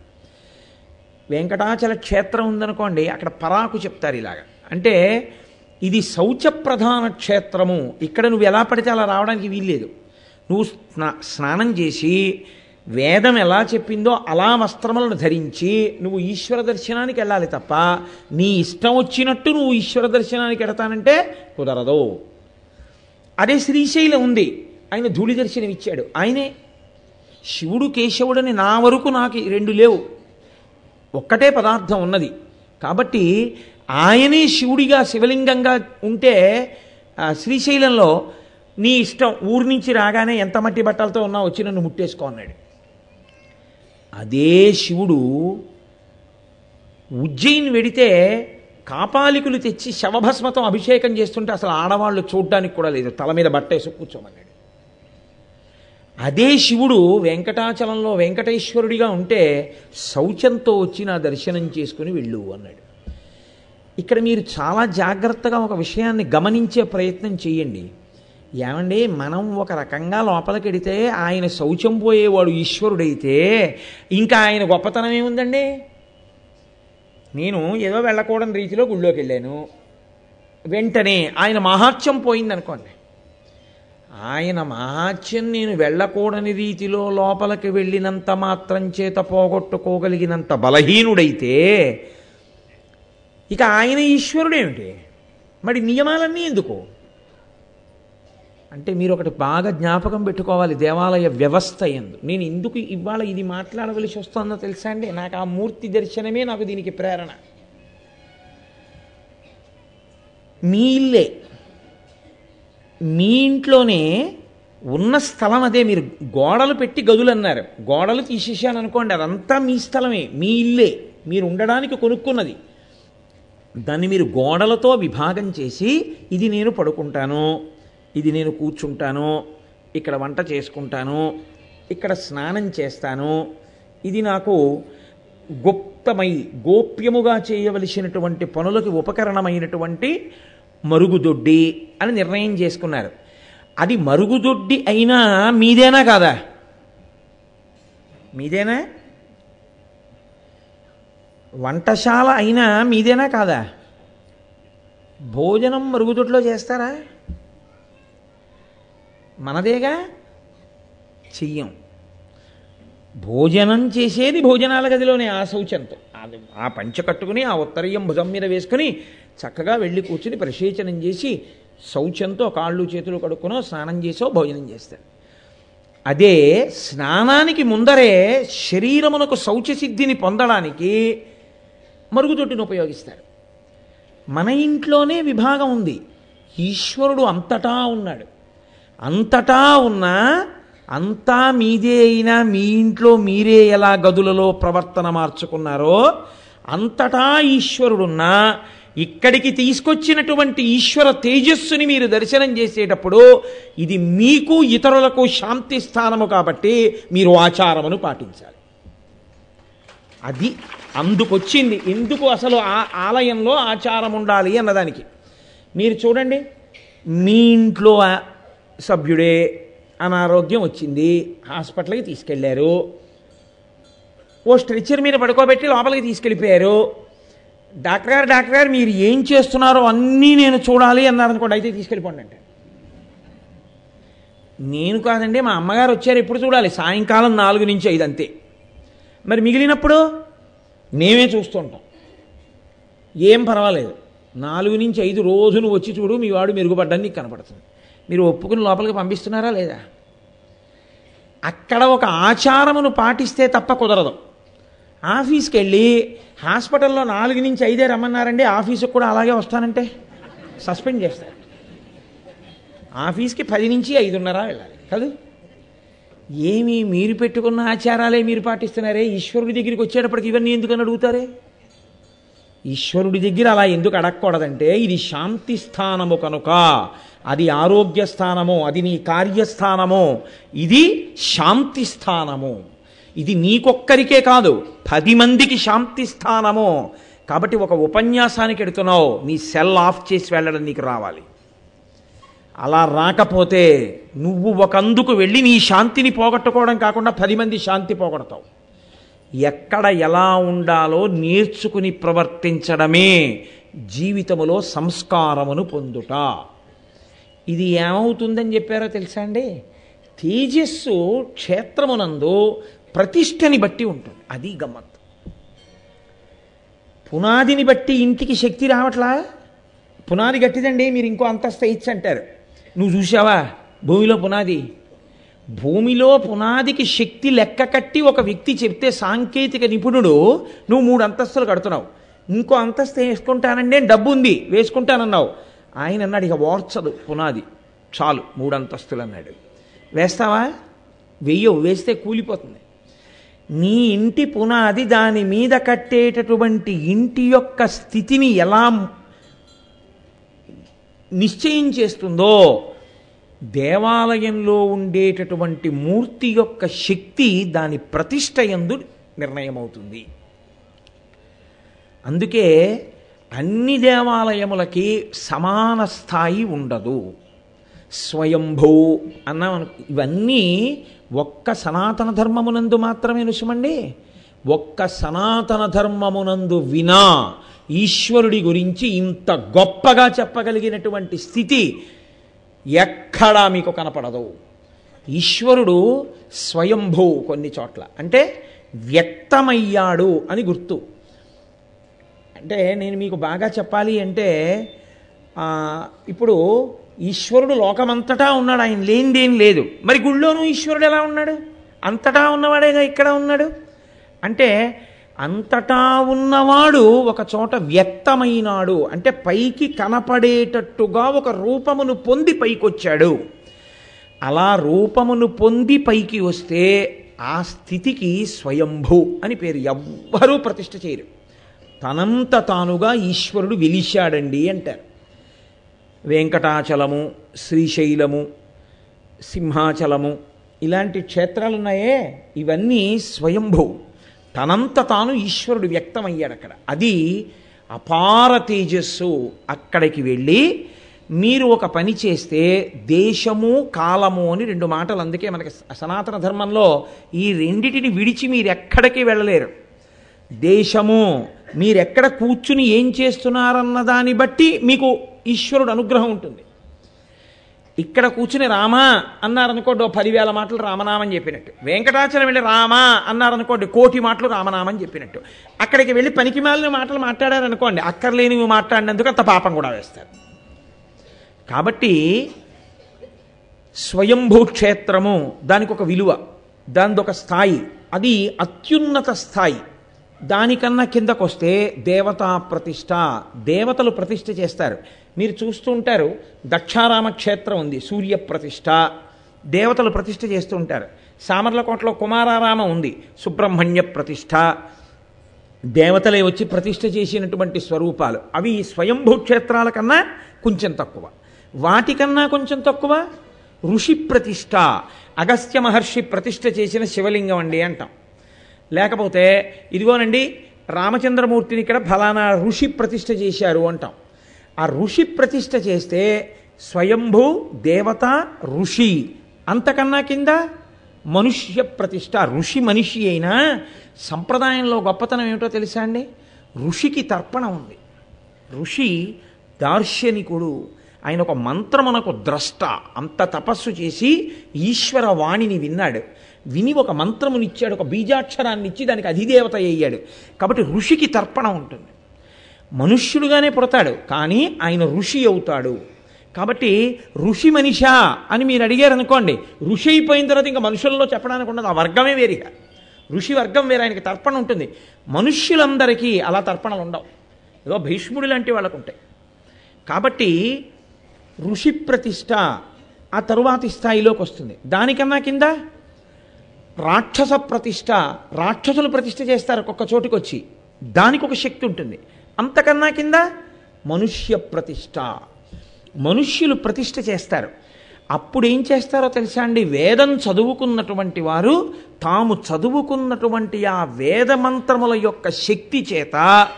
వెంకటాచల క్షేత్రం ఉందనుకోండి అక్కడ పరాకు చెప్తారు ఇలాగ. అంటే ఇది శౌచ ప్రధాన క్షేత్రము. ఇక్కడ నువ్వు ఎలా పడితే అలా రావడానికి వీల్లేదు. నువ్వు స్నా స్నానం చేసి వేదం ఎలా చెప్పిందో అలా వస్త్రములను ధరించి నువ్వు ఈశ్వర దర్శనానికి వెళ్ళాలి తప్ప నీ ఇష్టం వచ్చినట్టు నువ్వు ఈశ్వర దర్శనానికి వెడతానంటే కుదరదు. అదే శ్రీశైలం ఉంది. ఆయన ధూళి దర్శనం ఇచ్చాడు. ఆయనే శివుడు కేశవుడని నా వరకు నాకు రెండు లేవు. ఒక్కటే పదార్థం ఉన్నది. కాబట్టి ఆయనే శివుడిగా శివలింగంగా ఉంటే శ్రీశైలంలో నీ ఇష్టం ఊరి నుంచి రాగానే ఎంత మట్టి బట్టలతో ఉన్నా వచ్చి నన్ను ముట్టేసుకో అన్నాడు. అదే శివుడు ఉజ్జయిని వెడితే కాపాలికులు తెచ్చి శవభస్మతం అభిషేకం చేస్తుంటే అసలు ఆడవాళ్ళు చూడ్డానికి కూడా లేదు. తల మీద బట్టేసి కూర్చోమన్నాడు. అదే శివుడు వెంకటాచలంలో వెంకటేశ్వరుడిగా ఉంటే శౌచంతో వచ్చి నా దర్శనం చేసుకుని వెళ్ళు అన్నాడు. ఇక్కడ మీరు చాలా జాగ్రత్తగా ఒక విషయాన్ని గమనించే ప్రయత్నం చేయండి. ఏమండి? మనం ఒక రకంగా లోపలికెడితే ఆయన శౌచం పోయేవాడు ఈశ్వరుడైతే ఇంకా ఆయన గొప్పతనం ఏముందండి? నేను ఏదో వెళ్ళకూడని రీతిలో గుళ్ళోకి వెళ్ళాను. వెంటనే ఆయన మహాత్యం పోయిందనుకోండి. ఆయన మహాత్యం నేను వెళ్ళకూడని రీతిలో లోపలికి వెళ్ళినంత మాత్రం చేత పోగొట్టుకోగలిగినంత బలహీనుడైతే ఇక ఆయన ఈశ్వరుడేమిటి? మరి నియమాలన్నీ ఎందుకు? అంటే మీరు ఒకటి బాగా జ్ఞాపకం పెట్టుకోవాలి దేవాలయ వ్యవస్థ ఎందు. నేను ఎందుకు ఇవాళ ఇది మాట్లాడవలసి వస్తుందో తెలుసా అండి? నాకు ఆ మూర్తి దర్శనమే నాకు దీనికి ప్రేరణ. మీ ఇల్లే మీ ఇంట్లోనే ఉన్న స్థలం అదే. మీరు గోడలు పెట్టి గదులు అన్నారు గోడలు తీసేసాను అనుకోండి అదంతా మీ స్థలమే మీ ఇల్లే. మీరు ఉండడానికి కొనుక్కున్నది. దాన్ని మీరు గోడలతో విభాగం చేసి ఇది నేను పడుకుంటాను. ఇది నేను కూర్చుంటాను ఇక్కడ వంట చేసుకుంటాను ఇక్కడ స్నానం చేస్తాను. ఇది నాకు గుప్తమై గోప్యముగా చేయవలసినటువంటి పనులకు ఉపకరణమైనటువంటి మరుగుదొడ్డి అని నిర్ణయం చేసుకున్నారు. అది మరుగుదొడ్డి అయినా మీదేనా కాదా? మీదేనా? వంటశాల అయినా మీదేనా కాదా? భోజనం మరుగుదొడ్లో చేస్తారా? మనదేగా? చెయ్యం. భోజనం చేసేది భోజనాల గదిలోనే ఆ శౌచంతో. ఆ పంచ కట్టుకుని ఆ ఉత్తరీయం భుజం మీద వేసుకుని చక్కగా వెళ్ళి కూర్చుని ప్రసేచనం చేసి శౌచంతో కాళ్ళు చేతులు కడుక్కునో స్నానం చేసో భోజనం చేస్తాడు అదే స్నానానికి ముందరే శరీరమునకు శౌచసిద్ధిని పొందడానికి మరుగుదొడ్డును ఉపయోగిస్తాడు మన ఇంట్లోనే విభాగం ఉంది. ఈశ్వరుడు అంతటా ఉన్నాడు. అంతటా ఉన్నా అంతా మీదే అయినా మీ ఇంట్లో మీరే ఎలా గదులలో ప్రవర్తన మార్చుకున్నారో అంతటా ఈశ్వరుడున్నా ఇక్కడికి తీసుకొచ్చినటువంటి ఈశ్వర తేజస్సుని మీరు దర్శనం చేసేటప్పుడు ఇది మీకు ఇతరులకు శాంతి స్థానము కాబట్టి మీరు ఆచారమును పాటించాలి. అది అందుకొచ్చింది. ఎందుకు అసలు ఆ ఆలయంలో ఆచారం ఉండాలి అన్నదానికి? మీరు చూడండి మీ ఇంట్లో సభ్యుడే అనారోగ్యం వచ్చింది. హాస్పిటల్కి తీసుకెళ్ళారు. ఓ స్ట్రెచ్చర్ మీద పడుకోబెట్టి లోపలికి తీసుకెళ్ళిపోయారు. డాక్టర్ గారు డాక్టర్ గారు మీరు ఏం చేస్తున్నారో అన్నీ నేను చూడాలి అన్నారు అనుకోండి అయితే తీసుకెళ్ళిపోండి అంటే. నేను కాదండి మా అమ్మగారు వచ్చారు ఎప్పుడు చూడాలి. సాయంకాలం నాలుగు నుంచి ఐదు అంతే. మరి మిగిలినప్పుడు మేమే చూస్తుంటాం ఏం పర్వాలేదు. నాలుగు నుంచి ఐదు రోజులు వచ్చి చూడు మీ వాడు మెరుగుపడ్డానికి కనపడుతుంది. మీరు ఒప్పుకుని లోపలికి పంపిస్తున్నారా లేదా? అక్కడ ఒక ఆచారమును పాటిస్తే తప్ప కుదరదు. ఆఫీస్కి వెళ్ళి హాస్పిటల్లో నాలుగు నుంచి ఐదే రమ్మన్నారండి ఆఫీసుకు కూడా అలాగే వస్తానంటే సస్పెండ్ చేస్తారు. ఆఫీస్కి పది నుంచి ఐదున్నర వెళ్ళాలి కాదు? ఏమి మీరు పెట్టుకున్న ఆచారాలే మీరు పాటిస్తున్నారే? ఈశ్వరుడి దగ్గరికి వచ్చేటప్పటికి ఇవన్నీ ఎందుకని అడుగుతారే? ఈశ్వరుడి దగ్గర అలా ఎందుకు అడగకూడదంటే ఇది శాంతి స్థానము కనుక. అది ఆరోగ్య స్థానము అది నీ కార్యస్థానము. ఇది శాంతి స్థానము. ఇది నీకొక్కరికే కాదు పది మందికి శాంతి స్థానము. కాబట్టి ఒక ఉపన్యాసానికి ఎడుతున్నావు నీ సెల్ ఆఫ్ చేసి వెళ్ళడం నీకు రావాలి. అలా రాకపోతే నువ్వు ఒకందుకు వెళ్ళి నీ శాంతిని పోగొట్టుకోవడం కాకుండా పది మంది శాంతి పోగొడతావు. ఎక్కడ ఎలా ఉండాలో నేర్చుకుని ప్రవర్తించడమే జీవితములో సంస్కారమును పొందుట. ఇది ఏమవుతుందని చెప్పారో తెలుసా అండి? తేజస్సు క్షేత్రమునందు ప్రతిష్టని బట్టి ఉంటుంది. అది గమ్మత్. పునాదిని బట్టి ఇంటికి శక్తి రావట్లా? పునాది గట్టిదండి మీరు ఇంకో అంతస్తు ఇచ్చి అంటారు. నువ్వు చూసావా భూమిలో పునాది. భూమిలో పునాదికి శక్తి లెక్క కట్టి ఒక వ్యక్తి చెప్తే సాంకేతిక నిపుణుడు నువ్వు మూడు అంతస్తులు కడుతున్నావు. ఇంకో అంతస్తు వేసుకుంటానండి? డబ్బు ఉంది వేసుకుంటానన్నావు. ఆయన అన్నాడు ఇక ఓర్చదు పునాది. చాలు మూడు అంతస్తులు అన్నాడు. వేస్తావా? వెయ్యవు వేస్తే కూలిపోతుంది. నీ ఇంటి పునాది దాని మీద కట్టేటటువంటి ఇంటి యొక్క స్థితిని ఎలా నిశ్చయం చేస్తుందో దేవాలయంలో ఉండేటటువంటి మూర్తి యొక్క శక్తి దాని ప్రతిష్ట యందు నిర్ణయమవుతుంది. అందుకే అన్ని దేవాలయములకి సమాన స్థాయి ఉండదు. స్వయంభూ అన్నాం ఇవన్నీ ఒక్క సనాతన ధర్మమునందు మాత్రమే రుసుమండి. ఒక్క సనాతన ధర్మమునందు వినా ఈశ్వరుడి గురించి ఇంత గొప్పగా చెప్పగలిగినటువంటి స్థితి ఎక్కడా మీకు కనపడదు. ఈశ్వరుడు స్వయంభూ కొన్ని చోట్ల. అంటే వ్యక్తమయ్యాడు అని గుర్తు. అంటే నేను మీకు బాగా చెప్పాలి అంటే ఇప్పుడు ఈశ్వరుడు లోకమంతటా ఉన్నాడు. ఆయన లేనిదేం లేదు. మరి గుళ్ళోనూ ఈశ్వరుడు ఎలా ఉన్నాడు? అంతటా ఉన్నవాడేగా ఇక్కడ ఉన్నాడు? అంటే అంతటా ఉన్నవాడు ఒక చోట వ్యక్తమైనాడు. అంటే పైకి కనపడేటట్టుగా ఒక రూపమును పొంది పైకొచ్చాడు. అలా రూపమును పొంది పైకి వస్తే ఆ స్థితికి స్వయంభూ అని పేరు ఎవ్వరూ ప్రతిష్ఠ చేయరు. తనంత తానుగా ఈశ్వరుడు వెలిశాడండి అంటారు. వెంకటాచలము శ్రీశైలము సింహాచలము ఇలాంటి క్షేత్రాలున్నాయే. ఇవన్నీ స్వయంభూ. తనంత తాను ఈశ్వరుడు వ్యక్తమయ్యాడు అక్కడ. అది అపార తేజస్సు అక్కడికి వెళ్ళి మీరు ఒక పని చేస్తే దేశము కాలము అని రెండు మాటలు అందుకే మనకి సనాతన ధర్మంలో ఈ రెండిటిని విడిచి మీరు ఎక్కడికి వెళ్ళలేరు. దేశము మీరెక్కడ కూర్చుని ఏం చేస్తున్నారన్న దాన్ని బట్టి మీకు ఈశ్వరుడు అనుగ్రహం ఉంటుంది. ఇక్కడ కూర్చుని రామా అన్నారనుకోండి ఓ పదివేల మాటలు రామనామని చెప్పినట్టు. వెంకటాచలం వెళ్ళి రామా అన్నారనుకోండి కోటి మాటలు రామనామని చెప్పినట్టు. అక్కడికి వెళ్ళి పనికి మాలిన మాటలు మాట్లాడారనుకోండి అక్కర్లేనివి మాట్లాడినందుకు అంత పాపం కూడా వేస్తారు. కాబట్టి స్వయంభూ క్షేత్రము దానికి ఒక విలువ దానిది ఒక స్థాయి. అది అత్యున్నత స్థాయి. దానికన్నా కిందకొస్తే దేవతా ప్రతిష్ట దేవతలు ప్రతిష్ఠ చేస్తారు. మీరు చూస్తూ ఉంటారు దక్షారామ క్షేత్రం ఉంది సూర్యప్రతిష్ట దేవతలు ప్రతిష్ఠ చేస్తూ ఉంటారు. సామర్లకోటలో కుమారారామ ఉంది సుబ్రహ్మణ్య ప్రతిష్ట. దేవతలే వచ్చి ప్రతిష్ఠ చేసినటువంటి స్వరూపాలు. అవి స్వయంభూ క్షేత్రాల కన్నా కొంచెం తక్కువ. వాటికన్నా కొంచెం తక్కువ? ఋషి ప్రతిష్ట. అగస్త్య మహర్షి ప్రతిష్ఠ చేసిన శివలింగం అండి అంటాం. లేకపోతే ఇదిగోనండి రామచంద్రమూర్తిని ఇక్కడ ఫలానా ఋషి ప్రతిష్ఠ చేశారు అంటాం. ఆ ఋషి ప్రతిష్ఠ చేస్తే స్వయంభూ దేవత ఋషి. అంతకన్నా కింద మనుష్య ప్రతిష్ట ఋషి మనిషి అయినా సంప్రదాయంలో గొప్పతనం ఏమిటో తెలుసా అండి? ఋషికి తర్పణ ఉంది. ఋషి దార్శనికుడు. ఆయన ఒక మంత్రమునకు ద్రష్ట. అంత తపస్సు చేసి ఈశ్వర వాణిని విన్నాడు. విని ఒక మంత్రమునిచ్చాడు ఒక బీజాక్షరాన్ని ఇచ్చి దానికి అధిదేవత అయ్యాడు. కాబట్టి ఋషికి తర్పణ ఉంటుంది. మనుష్యుడుగానే పుడతాడు కానీ ఆయన ఋషి అవుతాడు. కాబట్టి ఋషి మనిషా అని మీరు అడిగారు అనుకోండి ఋషి అయిపోయిన తర్వాత ఇంకా మనుషుల్లో చెప్పడానికి ఉండదు ఆ వర్గమే వేరుగా ఋషి వర్గం వేరే ఆయనకి తర్పణ ఉంటుంది. మనుష్యులందరికీ అలా తర్పణలు ఉండవు. ఏదో భీష్ముడు లాంటి వాళ్ళకు ఉంటాయి. కాబట్టి ఋషి ప్రతిష్ట ఆ తరువాతి స్థాయిలోకి వస్తుంది. దానికన్నా కింద రాక్షస ప్రతిష్ట రాక్షసులు ప్రతిష్ట చేస్తారు ఒక్కొక్క చోటుకొచ్చి. దానికి ఒక శక్తి ఉంటుంది. అంతకన్నా కింద మనుష్య ప్రతిష్ట. మనుష్యులు ప్రతిష్ట చేస్తారు. అప్పుడు ఏం చేస్తారో తెలుసా అండి? వేదం చదువుకున్నటువంటి వారు తాము చదువుకున్నటువంటి ఆ వేద మంత్రముల యొక్క శక్తి చేత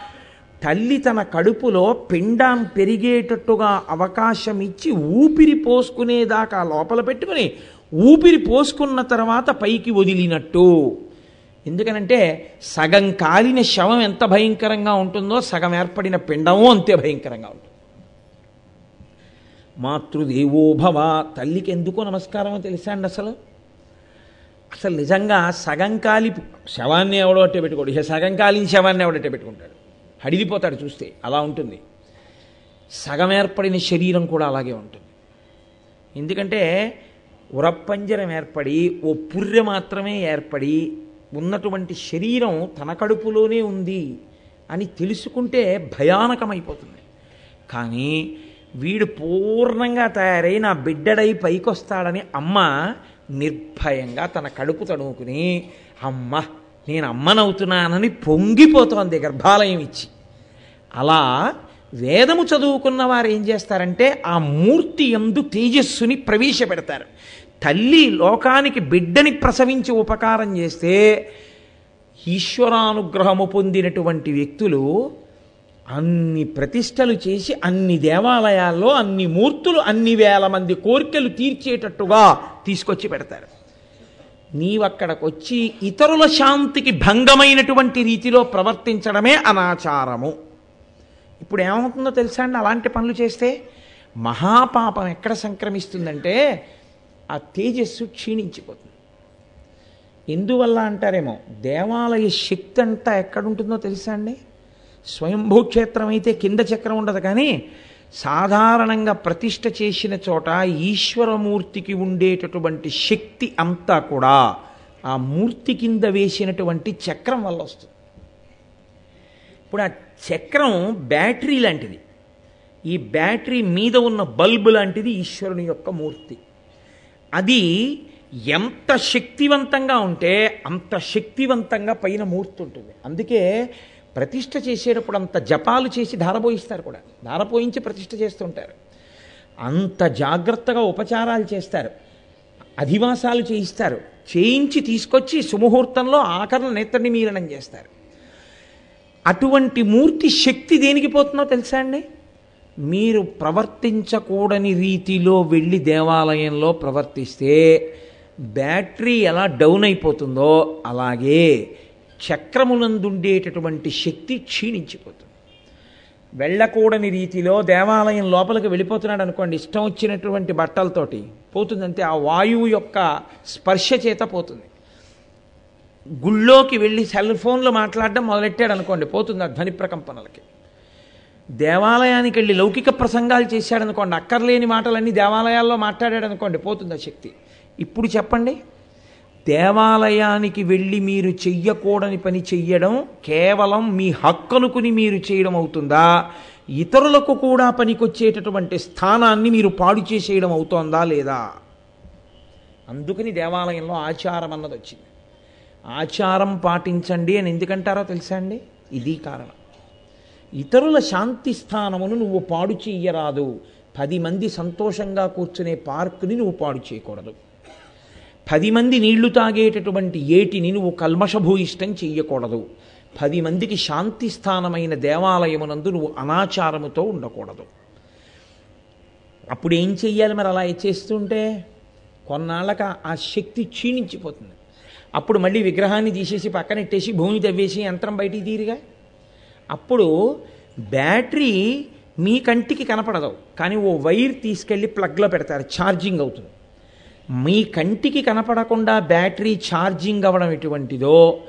తల్లి తన కడుపులో పిండం పెరిగేటట్టుగా అవకాశం ఇచ్చి ఊపిరి పోసుకునేదాకా లోపల పెట్టుకుని ఊపిరి పోసుకున్న తర్వాత పైకి వదిలినట్టు. ఎందుకనంటే సగం కాలిన శవం ఎంత భయంకరంగా ఉంటుందో సగం ఏర్పడిన పిండము అంతే భయంకరంగా ఉంటుంది. మాతృదేవోభవ తల్లికి ఎందుకో నమస్కారమో తెలుసా అండి అసలు? అసలు నిజంగా సగం కాలి శవాన్ని ఎవడో అట్టే పెట్టుకోడు. ఇక సగం కాలిన శవాన్ని ఎవడట్టే పెట్టుకుంటాడు. హడిలిపోతాడు చూస్తే అలా ఉంటుంది. సగం ఏర్పడిన శరీరం కూడా అలాగే ఉంటుంది. ఎందుకంటే ఉరప్పంజరం ఏర్పడి ఓ పుర్రె మాత్రమే ఏర్పడి ఉన్నటువంటి శరీరం తన కడుపులోనే ఉంది అని తెలుసుకుంటే భయానకమైపోతుంది. కానీ వీడు పూర్ణంగా తయారై నా బిడ్డడై పైకొస్తాడని అమ్మ నిర్భయంగా తన కడుపు తడుముకుని అమ్మ నేను అమ్మనవుతున్నానని పొంగిపోతోంది గర్భాలయం ఇచ్చి. అలా వేదము చదువుకున్న వారు ఏం చేస్తారంటే ఆ మూర్తి ఎందు తేజస్సుని ప్రవేశపెడతారు. తల్లి లోకానికి బిడ్డని ప్రసవించి ఉపకారం చేస్తే ఈశ్వరానుగ్రహము పొందినటువంటి వ్యక్తులు అన్ని ప్రతిష్టలు చేసి అన్ని దేవాలయాల్లో అన్ని మూర్తులు అన్ని వేల మంది కోరికలు తీర్చేటట్టుగా తీసుకొచ్చి పెడతారు. నీవక్కడికొచ్చి ఇతరుల శాంతికి భంగమైనటువంటి రీతిలో ప్రవర్తించడమే అనాచారము. ఇప్పుడు ఏమవుతుందో తెలుసా అండి అలాంటి పనులు చేస్తే? మహాపాపం ఎక్కడ సంక్రమిస్తుందంటే ఆ తేజస్సు క్షీణించిపోతుంది. ఎందువల్ల అంటారేమో దేవాలయ శక్తి అంతా ఎక్కడుంటుందో తెలుసా అండి? స్వయంభూ క్షేత్రం అయితే కింద చక్రం ఉండదు కానీ సాధారణంగా ప్రతిష్ట చేసిన చోట ఈశ్వరమూర్తికి ఉండేటటువంటి శక్తి అంతా కూడా ఆ మూర్తి కింద వేసినటువంటి చక్రం వల్ల వస్తుంది. ఇప్పుడు ఆ చక్రం బ్యాటరీ లాంటిది. ఈ బ్యాటరీ మీద ఉన్న బల్బు లాంటిది ఈశ్వరుని యొక్క మూర్తి. అది ఎంత శక్తివంతంగా ఉంటే అంత శక్తివంతంగా పైన మూర్తి ఉంటుంది. అందుకే ప్రతిష్ట చేసేటప్పుడు అంత జపాలు చేసి ధారపోయిస్తారు కూడా. ధారపోయించి ప్రతిష్ట చేస్తుంటారు. అంత జాగ్రత్తగా ఉపచారాలు చేస్తారు. అధివాసాలు చేయిస్తారు. చేయించి తీసుకొచ్చి సుముహూర్తంలో ఆకరణ నేత్రని మీలనం చేస్తారు. అటువంటి మూర్తి శక్తి దేనికి పోతుందో తెలుసా అండి? మీరు ప్రవర్తించకూడని రీతిలో వెళ్ళి దేవాలయంలో ప్రవర్తిస్తే బ్యాటరీ ఎలా డౌన్ అయిపోతుందో అలాగే చక్రమునందుండేటటువంటి శక్తి క్షీణించిపోతుంది. వెళ్ళకూడని రీతిలో దేవాలయం లోపలికి వెళ్ళిపోతున్నాడు అనుకోండి ఇష్టం వచ్చినటువంటి బట్టలతోటి పోతుందంటే ఆ వాయువు యొక్క స్పర్శ చేత పోతుంది. గుళ్ళోకి వెళ్ళి సెల్ ఫోన్లో మాట్లాడడం మొదలెట్టాడు అనుకోండి పోతుంది ఆ ధ్వని ప్రకంపనలకి. దేవాలయానికి వెళ్ళి లౌకిక ప్రసంగాలు చేశాడనుకోండి అక్కర్లేని మాటలన్నీ దేవాలయాల్లో మాట్లాడాడు అనుకోండి పోతుంది ఆ శక్తి. ఇప్పుడు చెప్పండి దేవాలయానికి వెళ్ళి మీరు చెయ్యకూడని పని చెయ్యడం కేవలం మీ హక్కనుకుని మీరు చేయడం అవుతుందా? ఇతరులకు కూడా పనికొచ్చేటటువంటి స్థానాన్ని మీరు పాడు చేసేయడం అవుతోందా లేదా? అందుకని దేవాలయంలో ఆచారం అన్నది వచ్చింది ఆచారం పాటించండి అని ఎందుకంటారో తెలుసా అండి? ఇది కారణం. ఇతరుల శాంతి స్థానమును నువ్వు పాడు చెయ్యరాదు. పది మంది సంతోషంగా కూర్చునే పార్కుని నువ్వు పాడు చేయకూడదు. పది మంది నీళ్ళు తాగేటటువంటి ఏటిని నువ్వు కల్మషభూయిష్టం చెయ్యకూడదు. పది మందికి శాంతి స్థానమైన దేవాలయమునందు నువ్వు అనాచారముతో ఉండకూడదు. అప్పుడు ఏం చెయ్యాలి మరి అలా చేస్తుంటే? కొన్నాళ్ళక ఆ శక్తి క్షీణించిపోతుంది. అప్పుడు మళ్ళీ విగ్రహాన్ని తీసేసి పక్కనెట్టేసి భూమి తవ్వేసి యంత్రం బయటికి తీరిగా? అప్పుడు బ్యాటరీ మీ కంటికి కనపడదు. కానీ ఓ వైర్ తీసుకెళ్ళి ప్లగ్లో పెడతారు. ఛార్జింగ్ అవుతుంది. మీ కంటికి కనపడకుండా బ్యాటరీ ఛార్జింగ్ అవ్వడం ఎటువంటిదో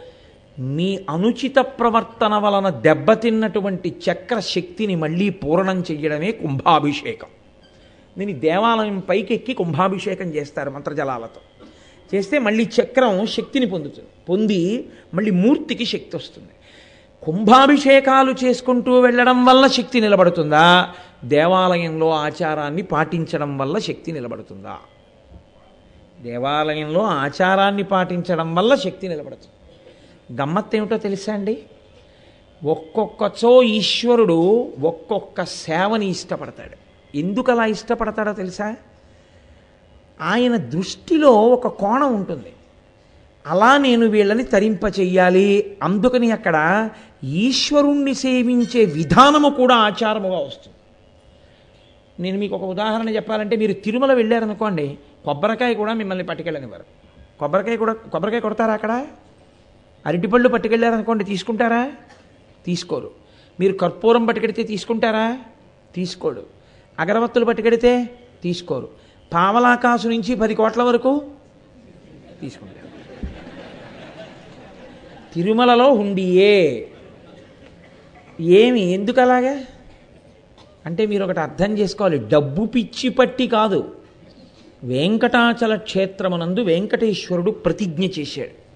మీ అనుచిత ప్రవర్తన వలన దెబ్బతిన్నటువంటి చక్ర శక్తిని మళ్ళీ పూరణం చెయ్యడమే కుంభాభిషేకం. దీని దేవాలయం పైకెక్కి కుంభాభిషేకం చేస్తారు మంత్రజలాలతో. చేస్తే మళ్ళీ చక్రం శక్తిని పొందుతుంది. పొంది మళ్ళీ మూర్తికి శక్తి వస్తుంది. కుంభాభిషేకాలు చేసుకుంటూ వెళ్ళడం వల్ల శక్తి నిలబడుతుందా? దేవాలయంలో ఆచారాన్ని పాటించడం వల్ల శక్తి నిలబడుతుందా? దేవాలయంలో ఆచారాన్ని పాటించడం వల్ల శక్తి నిలబడుతుంది. గమ్మత్ ఏమిటో తెలుసా అండి? ఒక్కొక్కచో ఈశ్వరుడు ఒక్కొక్క సేవని ఇష్టపడతాడు. ఎందుకు అలా ఇష్టపడతాడో తెలుసా? ఆయన దృష్టిలో ఒక కోణం ఉంటుంది. అలా నేను వీళ్ళని తరింప చెయ్యాలి అందుకని అక్కడ ఈశ్వరుణ్ణి సేవించే విధానము కూడా ఆచారముగా వస్తుంది. నేను మీకు ఒక ఉదాహరణ చెప్పాలంటే మీరు తిరుమల వెళ్ళారనుకోండి కొబ్బరికాయ కూడా మిమ్మల్ని పట్టుకెళ్ళనివ్వరు. కొబ్బరికాయ కూడా కొబ్బరికాయ కొడతారా అక్కడ? అరటిపళ్ళు పట్టుకెళ్ళారనుకోండి తీసుకుంటారా? తీసుకోరు. మీరు కర్పూరం పట్టుకెడితే తీసుకుంటారా? తీసుకోడు. అగరవత్తులు పట్టుకెడితే తీసుకోరు. పావలాకాసు నుంచి పది కోట్ల వరకు తీసుకుంటారు. తిరుమలలో హుండియే ఏమి? ఎందుకు అలాగా అంటే మీరు ఒకటి అర్థం చేసుకోవాలి. డబ్బు పిచ్చి పట్టి కాదు. వెంకటాచల క్షేత్రమునందు వెంకటేశ్వరుడు ప్రతిజ్ఞ చేశాడు.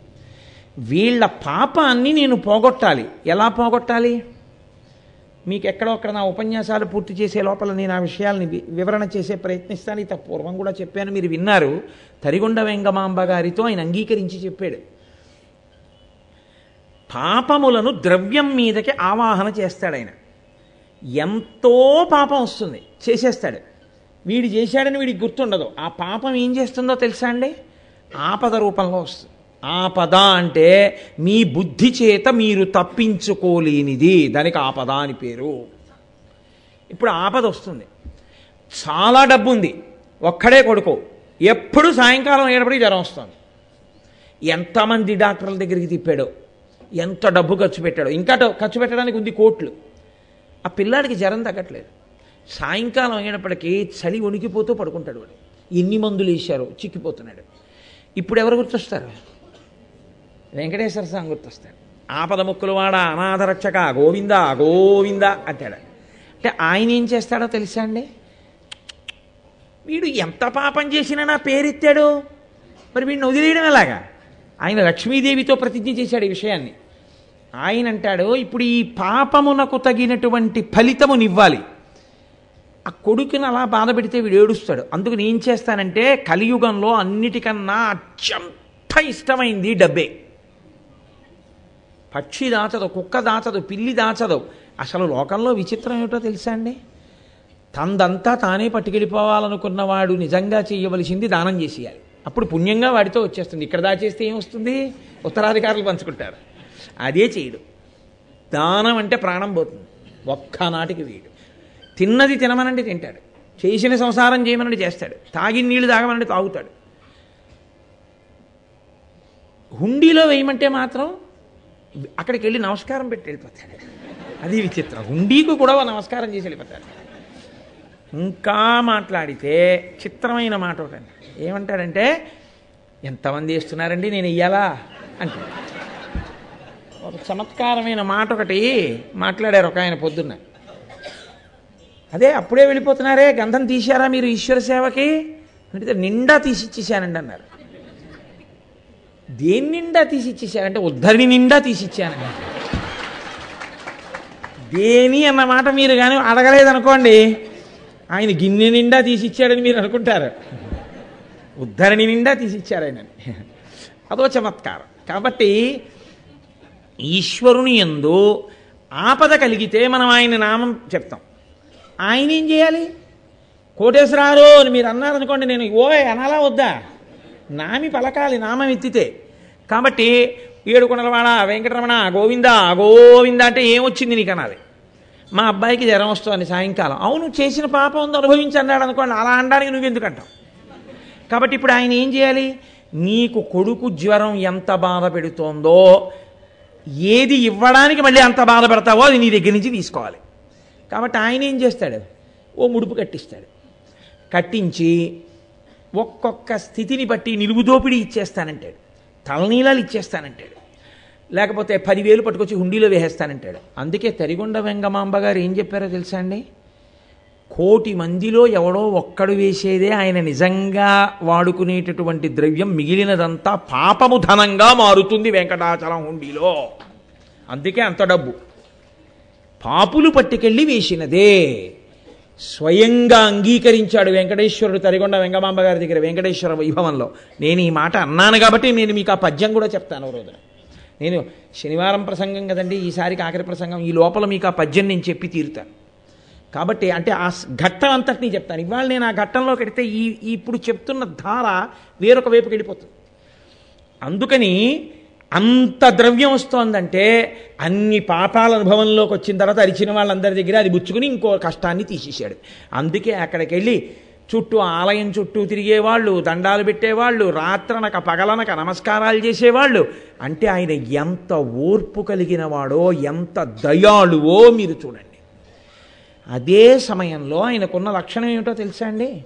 వీళ్ళ పాపాన్ని నేను పోగొట్టాలి. ఎలా పోగొట్టాలి? మీకు ఎక్కడో అక్కడ నా ఉపన్యాసాలు పూర్తి చేసే లోపల నేను ఆ విషయాల్ని వివరణ చేసే ప్రయత్నిస్తాను. ఇంత పూర్వం కూడా చెప్పాను. మీరు విన్నారు. తరిగొండ వెంగమాంబ గారితో ఆయన అంగీకరించి చెప్పాడు. పాపములను ద్రవ్యం మీదకి ఆవాహన చేస్తాడు ఆయన ఎంతో పాపం వస్తుంది. చేసేస్తాడు. వీడు చేశాడని వీడికి గుర్తుండదు. ఆ పాపం ఏం చేస్తుందో తెలుసా అండి? ఆపద రూపంలో వస్తుంది. ఆపద అంటే మీ బుద్ధి చేత మీరు తప్పించుకోలేనిది. దానికి ఆపద అని పేరు. ఇప్పుడు ఆపద వస్తుంది. చాలా డబ్బు ఉంది ఒక్కడే కొడుకు. ఎప్పుడు సాయంకాలం అయ్యేటప్పటికి జ్వరం వస్తుంది. ఎంతమంది డాక్టర్ల దగ్గరికి తిప్పాడో? ఎంత డబ్బు ఖర్చు పెట్టాడో. ఇంకా ఖర్చు పెట్టడానికి ఉంది కోట్లు. ఆ పిల్లాడికి జ్వరం తగ్గట్లేదు. సాయంకాలం అయినప్పటికీ చలి వణికిపోతూ పడుకుంటాడు వాడు. ఎన్ని మందులు వేశారో చిక్కిపోతున్నాడు. ఇప్పుడు ఎవరు గుర్తొస్తారు? వెంకటేశ్వర స్వామి గుర్తొస్తాడు ఆపద ముక్కులు వాడ అనాథ రక్షక గోవింద గోవింద అంటాడు. అంటే ఆయన ఏం చేస్తాడో తెలుసా అండి? వీడు ఎంత పాపం చేసినా నా పేరెత్తాడు. మరి వీడిని వదిలేయడం ఎలాగా? ఆయన లక్ష్మీదేవితో ప్రతిజ్ఞ చేశాడు ఈ విషయాన్ని. ఆయన అంటాడు ఇప్పుడు ఈ పాపమునకు తగినటువంటి ఫలితమునివ్వాలి ఆ కొడుకుని అలా బాధ పెడితే వీడు ఏడుస్తాడు. అందుకు నేను చేస్తానంటే కలియుగంలో అన్నిటికన్నా అత్యంత ఇష్టమైంది డబ్బే. పక్షి దాచదు కుక్క దాచదు పిల్లి దాచదు. అసలు లోకంలో విచిత్రం ఏమిటో తెలుసా అండి? తందంతా తానే పట్టుకెళ్ళిపోవాలనుకున్నవాడు నిజంగా చేయవలసింది దానం చేసేయాలి. అప్పుడు పుణ్యంగా వాడితో వచ్చేస్తుంది. ఇక్కడ దాచేస్తే ఏమొస్తుంది ఉత్తరాధికారులు పంచుకుంటారు. అదే చేయడు. దానం అంటే ప్రాణం పోతుంది. ఒక్కనాటికి వీడు. తిన్నది తినమనండి తింటాడు. చేసిన సంసారం చేయమనండి చేస్తాడు. తాగిన నీళ్ళు తాగమనండి తాగుతాడు. హుండీలో వేయమంటే మాత్రం అక్కడికి వెళ్ళి నమస్కారం పెట్టి వెళ్ళిపోతాడు. అది విచిత్రం. హుండీకి కూడా నమస్కారం చేసి వెళ్ళిపోతాడు. ఇంకా మాట్లాడితే చిత్రమైన మాట ఒకటండి ఏమంటాడంటే ఎంతమంది వేస్తున్నారండి నేను ఇయ్యాలా? అంటాడు. ఒక చమత్కారమైన మాట ఒకటి మాట్లాడారు ఒక ఆయన పొద్దున్న. అదే అప్పుడే వెళ్ళిపోతున్నారే గంధం తీశారా మీరు ఈశ్వర సేవకి? అంటే నిండా తీసిచ్చేసానండి అన్నారు. దేని నిండా తీసిచ్చేసారంటే ఉద్ధరిని నిండా తీసిచ్చానండి. దేని అన్న మాట మీరు కానీ అడగలేదనుకోండి ఆయన గిన్నె నిండా తీసిచ్చాడని మీరు అనుకుంటారు. ఉద్ధరణి నిండా తీసిచ్చారు ఆయన అదో చమత్కారం. కాబట్టి ఈశ్వరుని ఎందు ఆపద కలిగితే మనం ఆయన నామం చెప్తాం. ఆయన ఏం చేయాలి? కోటేశ్వరారు అని మీరు అన్నారనుకోండి నేను ఓ అనాలా వద్దా? నామి పలకాలి నామం ఎత్తితే. కాబట్టి ఏడుకొండలవాడ వెంకటరమణ గోవింద గోవింద అంటే ఏమొచ్చింది నీకు అనాలి? మా అబ్బాయికి జ్వరం వస్తుంది సాయంకాలం. అవును చేసిన పాపం ఉంది అనుభవించి అన్నాడు అనుకోండి అలా అనడానికి నువ్వు అంటావు కాబట్టి ఇప్పుడు ఆయన ఏం చేయాలి? నీకు కొడుకు జ్వరం ఎంత బాధ పెడుతోందో ఏది ఇవ్వడానికి మళ్ళీ అంత బాధపడతావో అది నీ దగ్గర నుంచి తీసుకోవాలి. కాబట్టి ఆయన ఏం చేస్తాడు? ఓ ముడుపు కట్టిస్తాడు. కట్టించి ఒక్కొక్క స్థితిని బట్టి నిలువుదోపిడి ఇచ్చేస్తానంటాడు. తలనీలాలు ఇచ్చేస్తానంటాడు. లేకపోతే పదివేలు పట్టుకొచ్చి హుండీలో వేసేస్తానంటాడు. అందుకే తరిగొండ వెంగమాంబ గారు ఏం చెప్పారో తెలుసా అండి? కోటి మందిలో ఎవడో ఒక్కడు వేసేదే ఆయన నిజంగా వాడుకునేటటువంటి ద్రవ్యం మిగిలినదంతా పాపము ధనంగా మారుతుంది వెంకటాచలం హుండీలో. అందుకే అంత డబ్బు. పాపులు పట్టుకెళ్ళి వేసినదే. స్వయంగా అంగీకరించాడు వెంకటేశ్వరుడు తరిగొండ వెంగమాంబ గారి దగ్గర వెంకటేశ్వర వైభవంలో. నేను ఈ మాట అన్నాను కాబట్టి నేను మీకు ఆ పద్యం కూడా చెప్తాను ఓ రోజున. నేను శనివారం ప్రసంగం కదండి ఈసారికి ఆఖరి ప్రసంగం ఈ లోపల మీకు ఆ పద్యం నేను చెప్పి తీరుతాను. కాబట్టి అంటే ఆ ఘట్టం అంతటినీ చెప్తాను. ఇవాళ నేను ఆ ఘట్టంలోకి వెడితే ఈ ఈ ఇప్పుడు చెప్తున్న ధార వేరొక వైపుకి వెళ్ళిపోతుంది. అందుకని అంత ద్రవ్యం వస్తోందంటే అన్ని పాపాల అనుభవంలోకి వచ్చిన తర్వాత అరిచిన వాళ్ళందరి దగ్గర అది బుచ్చుకుని ఇంకో కష్టాన్ని తీసేశాడు. అందుకే అక్కడికి వెళ్ళి చుట్టూ ఆలయం చుట్టూ తిరిగేవాళ్ళు దండాలు పెట్టేవాళ్ళు రాత్రనక పగలనక నమస్కారాలు చేసేవాళ్ళు. అంటే ఆయన ఎంత ఓర్పు కలిగిన వాడో ఎంత దయాళువో మీరు చూడండి. అదే సమయంలో ఆయనకున్న లక్షణం ఏమిటో తెలుసా అండి?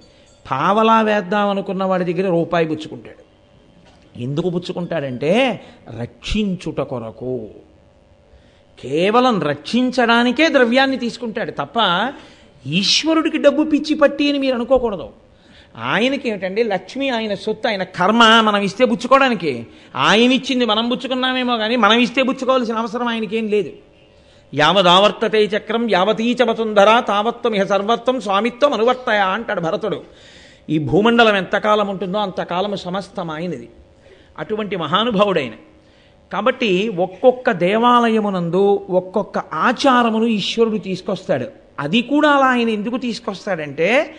పావలా వేద్దాం అనుకున్న వాడి దగ్గర రూపాయి పుచ్చుకుంటాడు. ఎందుకు పుచ్చుకుంటాడంటే రక్షించుట కొరకు. కేవలం రక్షించడానికే ద్రవ్యాన్ని తీసుకుంటాడు తప్ప ఈశ్వరుడికి డబ్బు పిచ్చి పట్టి అని మీరు అనుకోకూడదు. ఆయనకి ఏమిటండి? లక్ష్మి ఆయన సొత్తు ఆయన కర్మ మనం ఇస్తే పుచ్చుకోవడానికి. ఆయన ఇచ్చింది మనం పుచ్చుకున్నామేమో కానీ మనం ఇస్తే పుచ్చుకోవాల్సిన అవసరం ఆయనకేం లేదు. యావదావర్తతే చక్రం యావతీచ వసుంధర తావత్వం ఇహ సర్వత్వం స్వామిత్వం అనువర్తయ అంటాడు భరతుడు. ఈ భూమండలం ఎంతకాలం ఉంటుందో అంతకాలం సమస్తం ఆయనది అటువంటి మహానుభావుడైన. కాబట్టి ఒక్కొక్క దేవాలయమునందు ఒక్కొక్క ఆచారమును ఈశ్వరుడు తీసుకొస్తాడు. అది కూడా అలా ఆయన ఎందుకు తీసుకొస్తాడంటే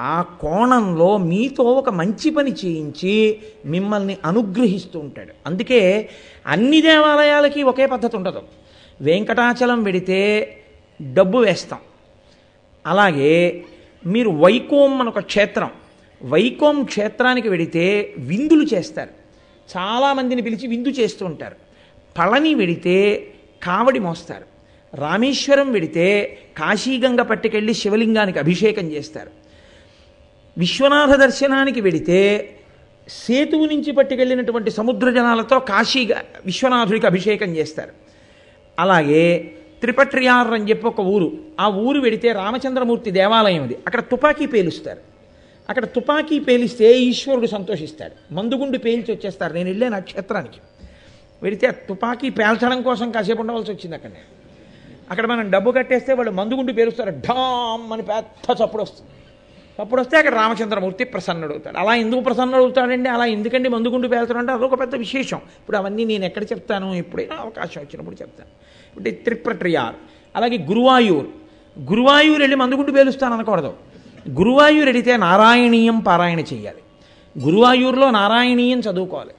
ఆ కోణంలో మీతో ఒక మంచి పని చేయించి మిమ్మల్ని అనుగ్రహిస్తూ ఉంటాడు. అందుకే అన్ని దేవాలయాలకి ఒకే పద్ధతి ఉండదు. వెంకటాచలం వెడితే డబ్బు వేస్తాం. అలాగే మీరు వైకోం అని ఒక క్షేత్రం వైకోం క్షేత్రానికి వెడితే విందులు చేస్తారు. చాలామందిని పిలిచి విందు చేస్తూ ఉంటారు. పళని వెడితే కావడి మోస్తారు. రామేశ్వరం వెడితే కాశీగంగ పట్టుకెళ్ళి శివలింగానికి అభిషేకం చేస్తారు. విశ్వనాథ దర్శనానికి వెడితే సేతువు నుంచి పట్టుకెళ్ళినటువంటి సముద్ర జనాలతో కాశీ విశ్వనాథుడికి అభిషేకం చేస్తారు. అలాగే త్రిపట్రియార్ అని చెప్పి ఒక ఊరు. ఆ ఊరు వెడితే రామచంద్రమూర్తి దేవాలయం అది అక్కడ తుపాకీ పేలుస్తారు. అక్కడ తుపాకీ పేలిస్తే ఈశ్వరుడు సంతోషిస్తాడు. మందుగుండు పేల్చి వచ్చేస్తారు. నేను వెళ్ళే నక్షత్రానికి వెడితే తుపాకీ పేల్చడం కోసం కాసేపు ఉండవలసి వచ్చింది అక్కడ. నేను అక్కడ మనం డబ్బు కట్టేస్తే వాళ్ళు మందుగుండు పేలుస్తారు. ఢామ్ అని పెద్ద చప్పుడు వస్తుంది. అప్పుడు వస్తే అక్కడ రామచంద్రమూర్తి ప్రసన్నుడు అవుతాడు. అలా ఎందుకు ప్రసన్నుడు అవుతాడండి? అలా ఎందుకండి మందుగుండు పేలుతాడు అంటే అదొక పెద్ద విశేషం. ఇప్పుడు అవన్నీ నేను ఎక్కడ చెప్తాను? ఎప్పుడైనా అవకాశం వచ్చినప్పుడు చెప్తాను. ఇప్పుడు త్రిప్రట్రియార్ అలాగే గురువాయూర్. గురువాయూరు వెళ్ళి మందుగుండు పేలుస్తాను అనకూడదు. గురువాయూరు వెళితే నారాయణీయం పారాయణ చేయాలి. గురువాయూరులో నారాయణీయం చదువుకోవాలి.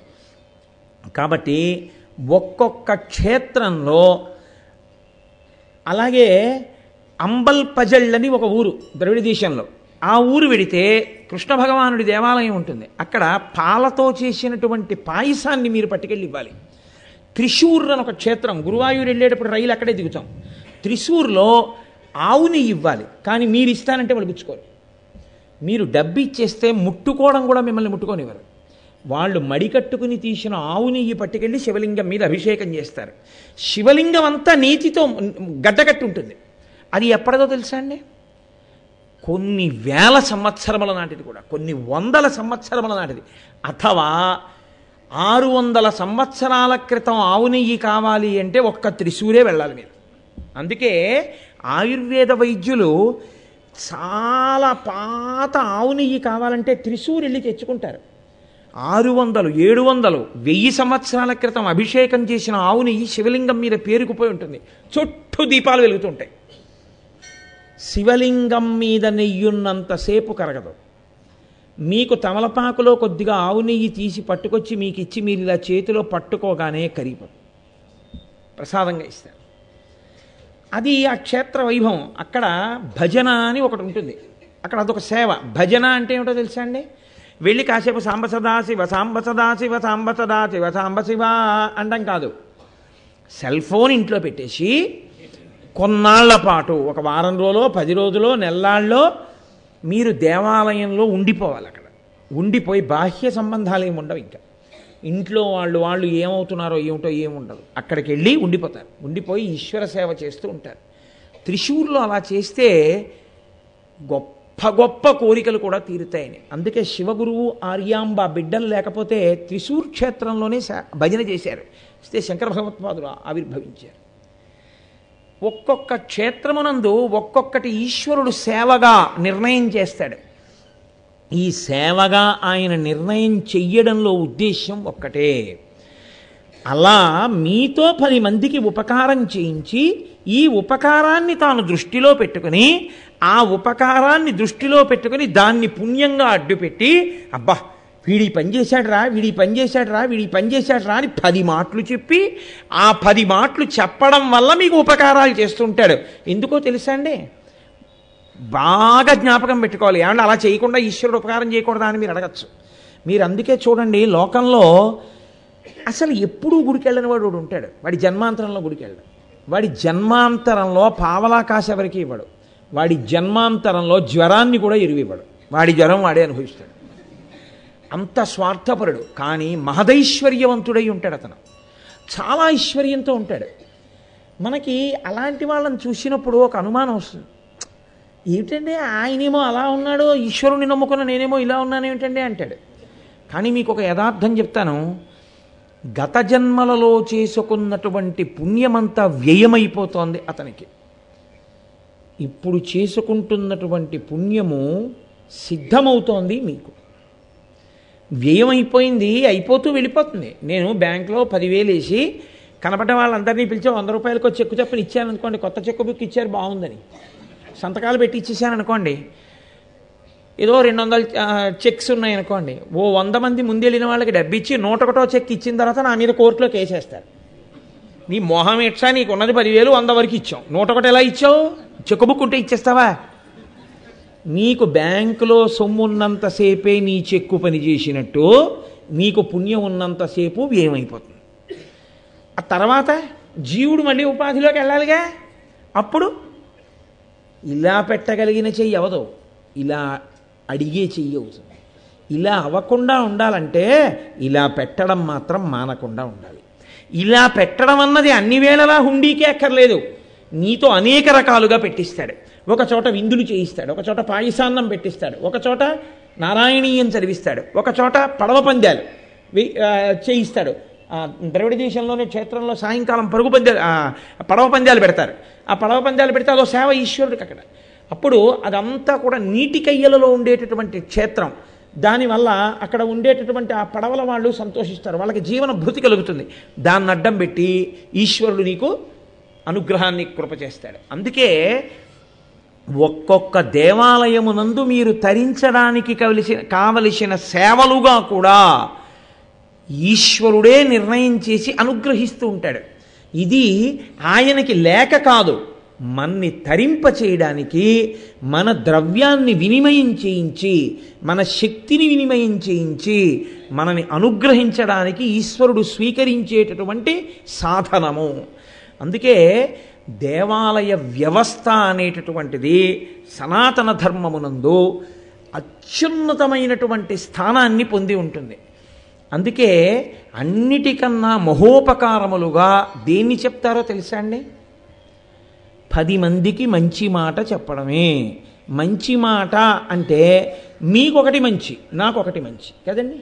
కాబట్టి ఒక్కొక్క క్షేత్రంలో అలాగే అంబల్ పజళ్ళని ఒక ఊరు ద్రవిడ దేశంలో ఆ ఊరు వెడితే కృష్ణ భగవానుడి దేవాలయం ఉంటుంది. అక్కడ పాలతో చేసినటువంటి పాయసాన్ని మీరు పట్టుకెళ్ళి ఇవ్వాలి త్రిశూర్ అని ఒక క్షేత్రం గురువాయూరు వెళ్ళేటప్పుడు రైలు అక్కడే దిగుతాం. త్రిశూర్లో ఆవుని ఇవ్వాలి కానీ మీరు ఇస్తానంటే వాళ్ళు పుచ్చుకోరు. మీరు డబ్బు ఇచ్చేస్తే ముట్టుకోవడం కూడా మిమ్మల్ని ముట్టుకోనివ్వరు. వాళ్ళు మడికట్టుకుని తీసిన ఆవు నెయ్యి పట్టుకెళ్ళి శివలింగం మీద అభిషేకం చేస్తారు. శివలింగం అంతా నీతితో గడ్డకట్టు ఉంటుంది అది ఎప్పటిదో తెలుసా అండి? కొన్ని వేల సంవత్సరముల నాటిది కూడా. కొన్ని వందల సంవత్సరముల నాటిది. అథవా ఆరు వందల సంవత్సరాల క్రితం ఆవు నెయ్యి కావాలి అంటే ఒక్క త్రిశూరే వెళ్ళాలి మీరు. అందుకే ఆయుర్వేద వైద్యులు చాలా పాత ఆవు నెయ్యి కావాలంటే త్రిశూర్ వెళ్ళి తెచ్చుకుంటారు. ఆరు వందలు ఏడు వందలు వెయ్యి సంవత్సరాల క్రితం అభిషేకం చేసిన ఆవు నెయ్యి శివలింగం మీద పేరుకుపోయి ఉంటుంది. చుట్టూ దీపాలు వెలుగుతుంటాయి శివలింగం మీద నెయ్యున్నంతసేపు కరగదు. మీకు తమలపాకులో కొద్దిగా ఆవు నెయ్యి తీసి పట్టుకొచ్చి మీకు ఇచ్చి మీరు ఇలా చేతిలో పట్టుకోగానే కరిగిపోదు ప్రసాదంగా ఇస్తారు. అది ఆ క్షేత్ర వైభవం. అక్కడ భజన అని ఒకటి ఉంటుంది. అక్కడ అదొక సేవ. భజన అంటే ఏమిటో తెలుసా అండి? వెళ్ళి కాసేపు సాంబ సదాశివ సాంబ సదాశివ సాంబ సదాశివ సాంబ శివ అండం కాదు. సెల్ ఫోన్ ఇంట్లో పెట్టేసి కొన్నాళ్ళ పాటు ఒక వారం రోజులో పది రోజులో నెల్లాళ్ళలో మీరు దేవాలయంలో ఉండిపోవాలి అక్కడ. ఉండిపోయి బాహ్య సంబంధాలు ఏమి ఉండవు ఇంకా. ఇంట్లో వాళ్ళు వాళ్ళు ఏమవుతున్నారో ఏమిటో ఏముండదు అక్కడికి వెళ్ళి ఉండిపోతారు. ఉండిపోయి ఈశ్వర సేవ చేస్తూ ఉంటారు. త్రిశూర్లో అలా చేస్తే గొప్ప గొప్ప కోరికలు కూడా తీరుతాయని. అందుకే శివగురువు ఆర్యాంబ బిడ్డలు లేకపోతే త్రిశూర్ క్షేత్రంలోనే భజన చేశారు. ఇస్తే శంకర భగవత్పాదులు ఆవిర్భవించారు. ఒక్కొక్క క్షేత్రమునందు ఒక్కొక్కటి ఈశ్వరుడు సేవగా నిర్ణయం చేస్తాడు. ఈ సేవగా ఆయన నిర్ణయం చెయ్యడంలో ఉద్దేశ్యం ఒక్కటే. అలా మీతో పది మందికి ఉపకారం చేయించి ఈ ఉపకారాన్ని తాను దృష్టిలో పెట్టుకుని ఆ ఉపకారాన్ని దృష్టిలో పెట్టుకుని దాన్ని పుణ్యంగా అడ్డుపెట్టి అబ్బా వీడి పని చేశాడురా వీడి పని చేశాడురా వీడి పని అని పది మాటలు చెప్పి ఆ పది మాటలు చెప్పడం వల్ల మీకు ఉపకారాలు చేస్తుంటాడు. ఎందుకో తెలుసా అండి? బాగా జ్ఞాపకం పెట్టుకోవాలి. ఏమన్నా అలా చేయకుండా ఈశ్వరుడు ఉపకారం చేయకూడదా అని మీరు అడగచ్చు. మీరు అందుకే చూడండి లోకంలో అసలు ఎప్పుడూ గుడికి వెళ్ళని వాడు ఉంటాడు. వాడి జన్మాంతరంలో గుడికి వెళ్ళడు. వాడి జన్మాంతరంలో పావలాకాశ ఎవరికి ఇవ్వడు? వాడి జన్మాంతరంలో జ్వరాన్ని కూడా ఇరివివ్వడు వాడి జ్వరం వాడే అనుభవిస్తాడు. అంత స్వార్థపరుడు కానీ మహదైశ్వర్యవంతుడై ఉంటాడు అతను. చాలా ఐశ్వర్యంతో ఉంటాడు. మనకి అలాంటి వాళ్ళని చూసినప్పుడు ఒక అనుమానం వస్తుంది. ఏమిటండి ఆయనేమో అలా ఉన్నాడు ఈశ్వరుని నమ్ముకున్న నేనేమో ఇలా ఉన్నాను ఏమిటండి అంటాడు. కానీ మీకు ఒక యథార్థం చెప్తాను. గత జన్మలలో చేసుకున్నటువంటి పుణ్యమంతా వ్యయమైపోతోంది అతనికి. ఇప్పుడు చేసుకుంటున్నటువంటి పుణ్యము సిద్ధమవుతోంది మీకు. వ్యయమైపోయింది అయిపోతూ వెళ్ళిపోతుంది. నేను బ్యాంకులో పదివేలు వేసి కనపడ్డ వాళ్ళందరినీ పిలిచి వంద రూపాయలకు చెక్కు చెప్పని ఇచ్చాను అనుకోండి కొత్త చెక్కు బుక్ ఇచ్చారు బాగుందని. సంతకాలు పెట్టి ఇచ్చేసాను అనుకోండి ఏదో రెండు వందల చెక్స్ ఉన్నాయనుకోండి ఓ వంద మంది ముందు వెళ్ళిన వాళ్ళకి డబ్బు ఇచ్చి నూట ఒకటో చెక్ ఇచ్చిన తర్వాత నా మీద కోర్టులో కేసేస్తారు నీ మొహం ఎట్సా నీకు ఉన్నది పదివేలు వంద వరకు ఇచ్చావు నూట ఒకటి ఎలా ఇచ్చావు? చెక్కు బుక్ ఉంటే ఇచ్చేస్తావా? నీకు బ్యాంకులో సొమ్ము ఉన్నంతసేపే నీ చెక్కు పని చేసినట్టు నీకు పుణ్యం ఉన్నంతసేపు వ్యయమైపోతుంది ఆ తర్వాత జీవుడు మళ్ళీ ఉపాధిలోకి వెళ్ళాలిగా? అప్పుడు ఇలా పెట్టగలిగిన చెయ్యి అవదు. ఇలా అడిగే చెయ్యి అవుతుంది ఇలా అవ్వకుండా ఉండాలంటే ఇలా పెట్టడం మాత్రం మానకుండా ఉండాలి. ఇలా పెట్టడం అన్నది అన్ని వేళలా హుండీకే అక్కర్లేదు. నీతో అనేక రకాలుగా పెట్టిస్తాడు. ఒక చోట విందులు చేయిస్తాడు ఒక చోట పాయసాన్నం పెట్టిస్తాడు ఒక చోట నారాయణీయం చదివిస్తాడు ఒక చోట పడవ పందాలు చేయిస్తాడు. ద్రవిడ దేశంలోనే క్షేత్రంలో సాయంకాలం పరుగు పందాలు పడవ పందాలు పెడతారు. ఆ పడవ పందాలు పెడితే అదో సేవ ఈశ్వరుడికి అక్కడ. అప్పుడు అదంతా కూడా నీటి కయ్యలలో ఉండేటటువంటి క్షేత్రం. దానివల్ల అక్కడ ఉండేటటువంటి ఆ పడవల వాళ్ళు సంతోషిస్తారు వాళ్ళకి జీవన భృతి కలుగుతుంది. దాన్ని అడ్డం పెట్టి ఈశ్వరుడు నీకు అనుగ్రహాన్ని కృప చేస్తాడు అందుకే ఒక్కొక్క దేవాలయమునందు మీరు తరించడానికి కవలసిన కావలసిన సేవలుగా కూడా ఈశ్వరుడే నిర్ణయం చేసి అనుగ్రహిస్తూ ఉంటాడు. ఇది ఆయనకి లేక కాదు మన్ని తరింప చేయడానికి మన ద్రవ్యాన్ని వినిమయం చేయించి మన శక్తిని వినిమయం చేయించి మనని అనుగ్రహించడానికి ఈశ్వరుడు స్వీకరించేటటువంటి సాధనము. అందుకే దేవాలయ వ్యవస్థ అనేటటువంటిది సనాతన ధర్మమునందు అత్యున్నతమైనటువంటి స్థానాన్ని పొంది ఉంటుంది. అందుకే అన్నిటికన్నా మహోపకారములుగా దేన్ని చెప్తారో తెలుసా అండి? పది మందికి మంచి మాట చెప్పడమే. మంచి మాట అంటే మీకొకటి మంచి నాకొకటి మంచి. కదండి?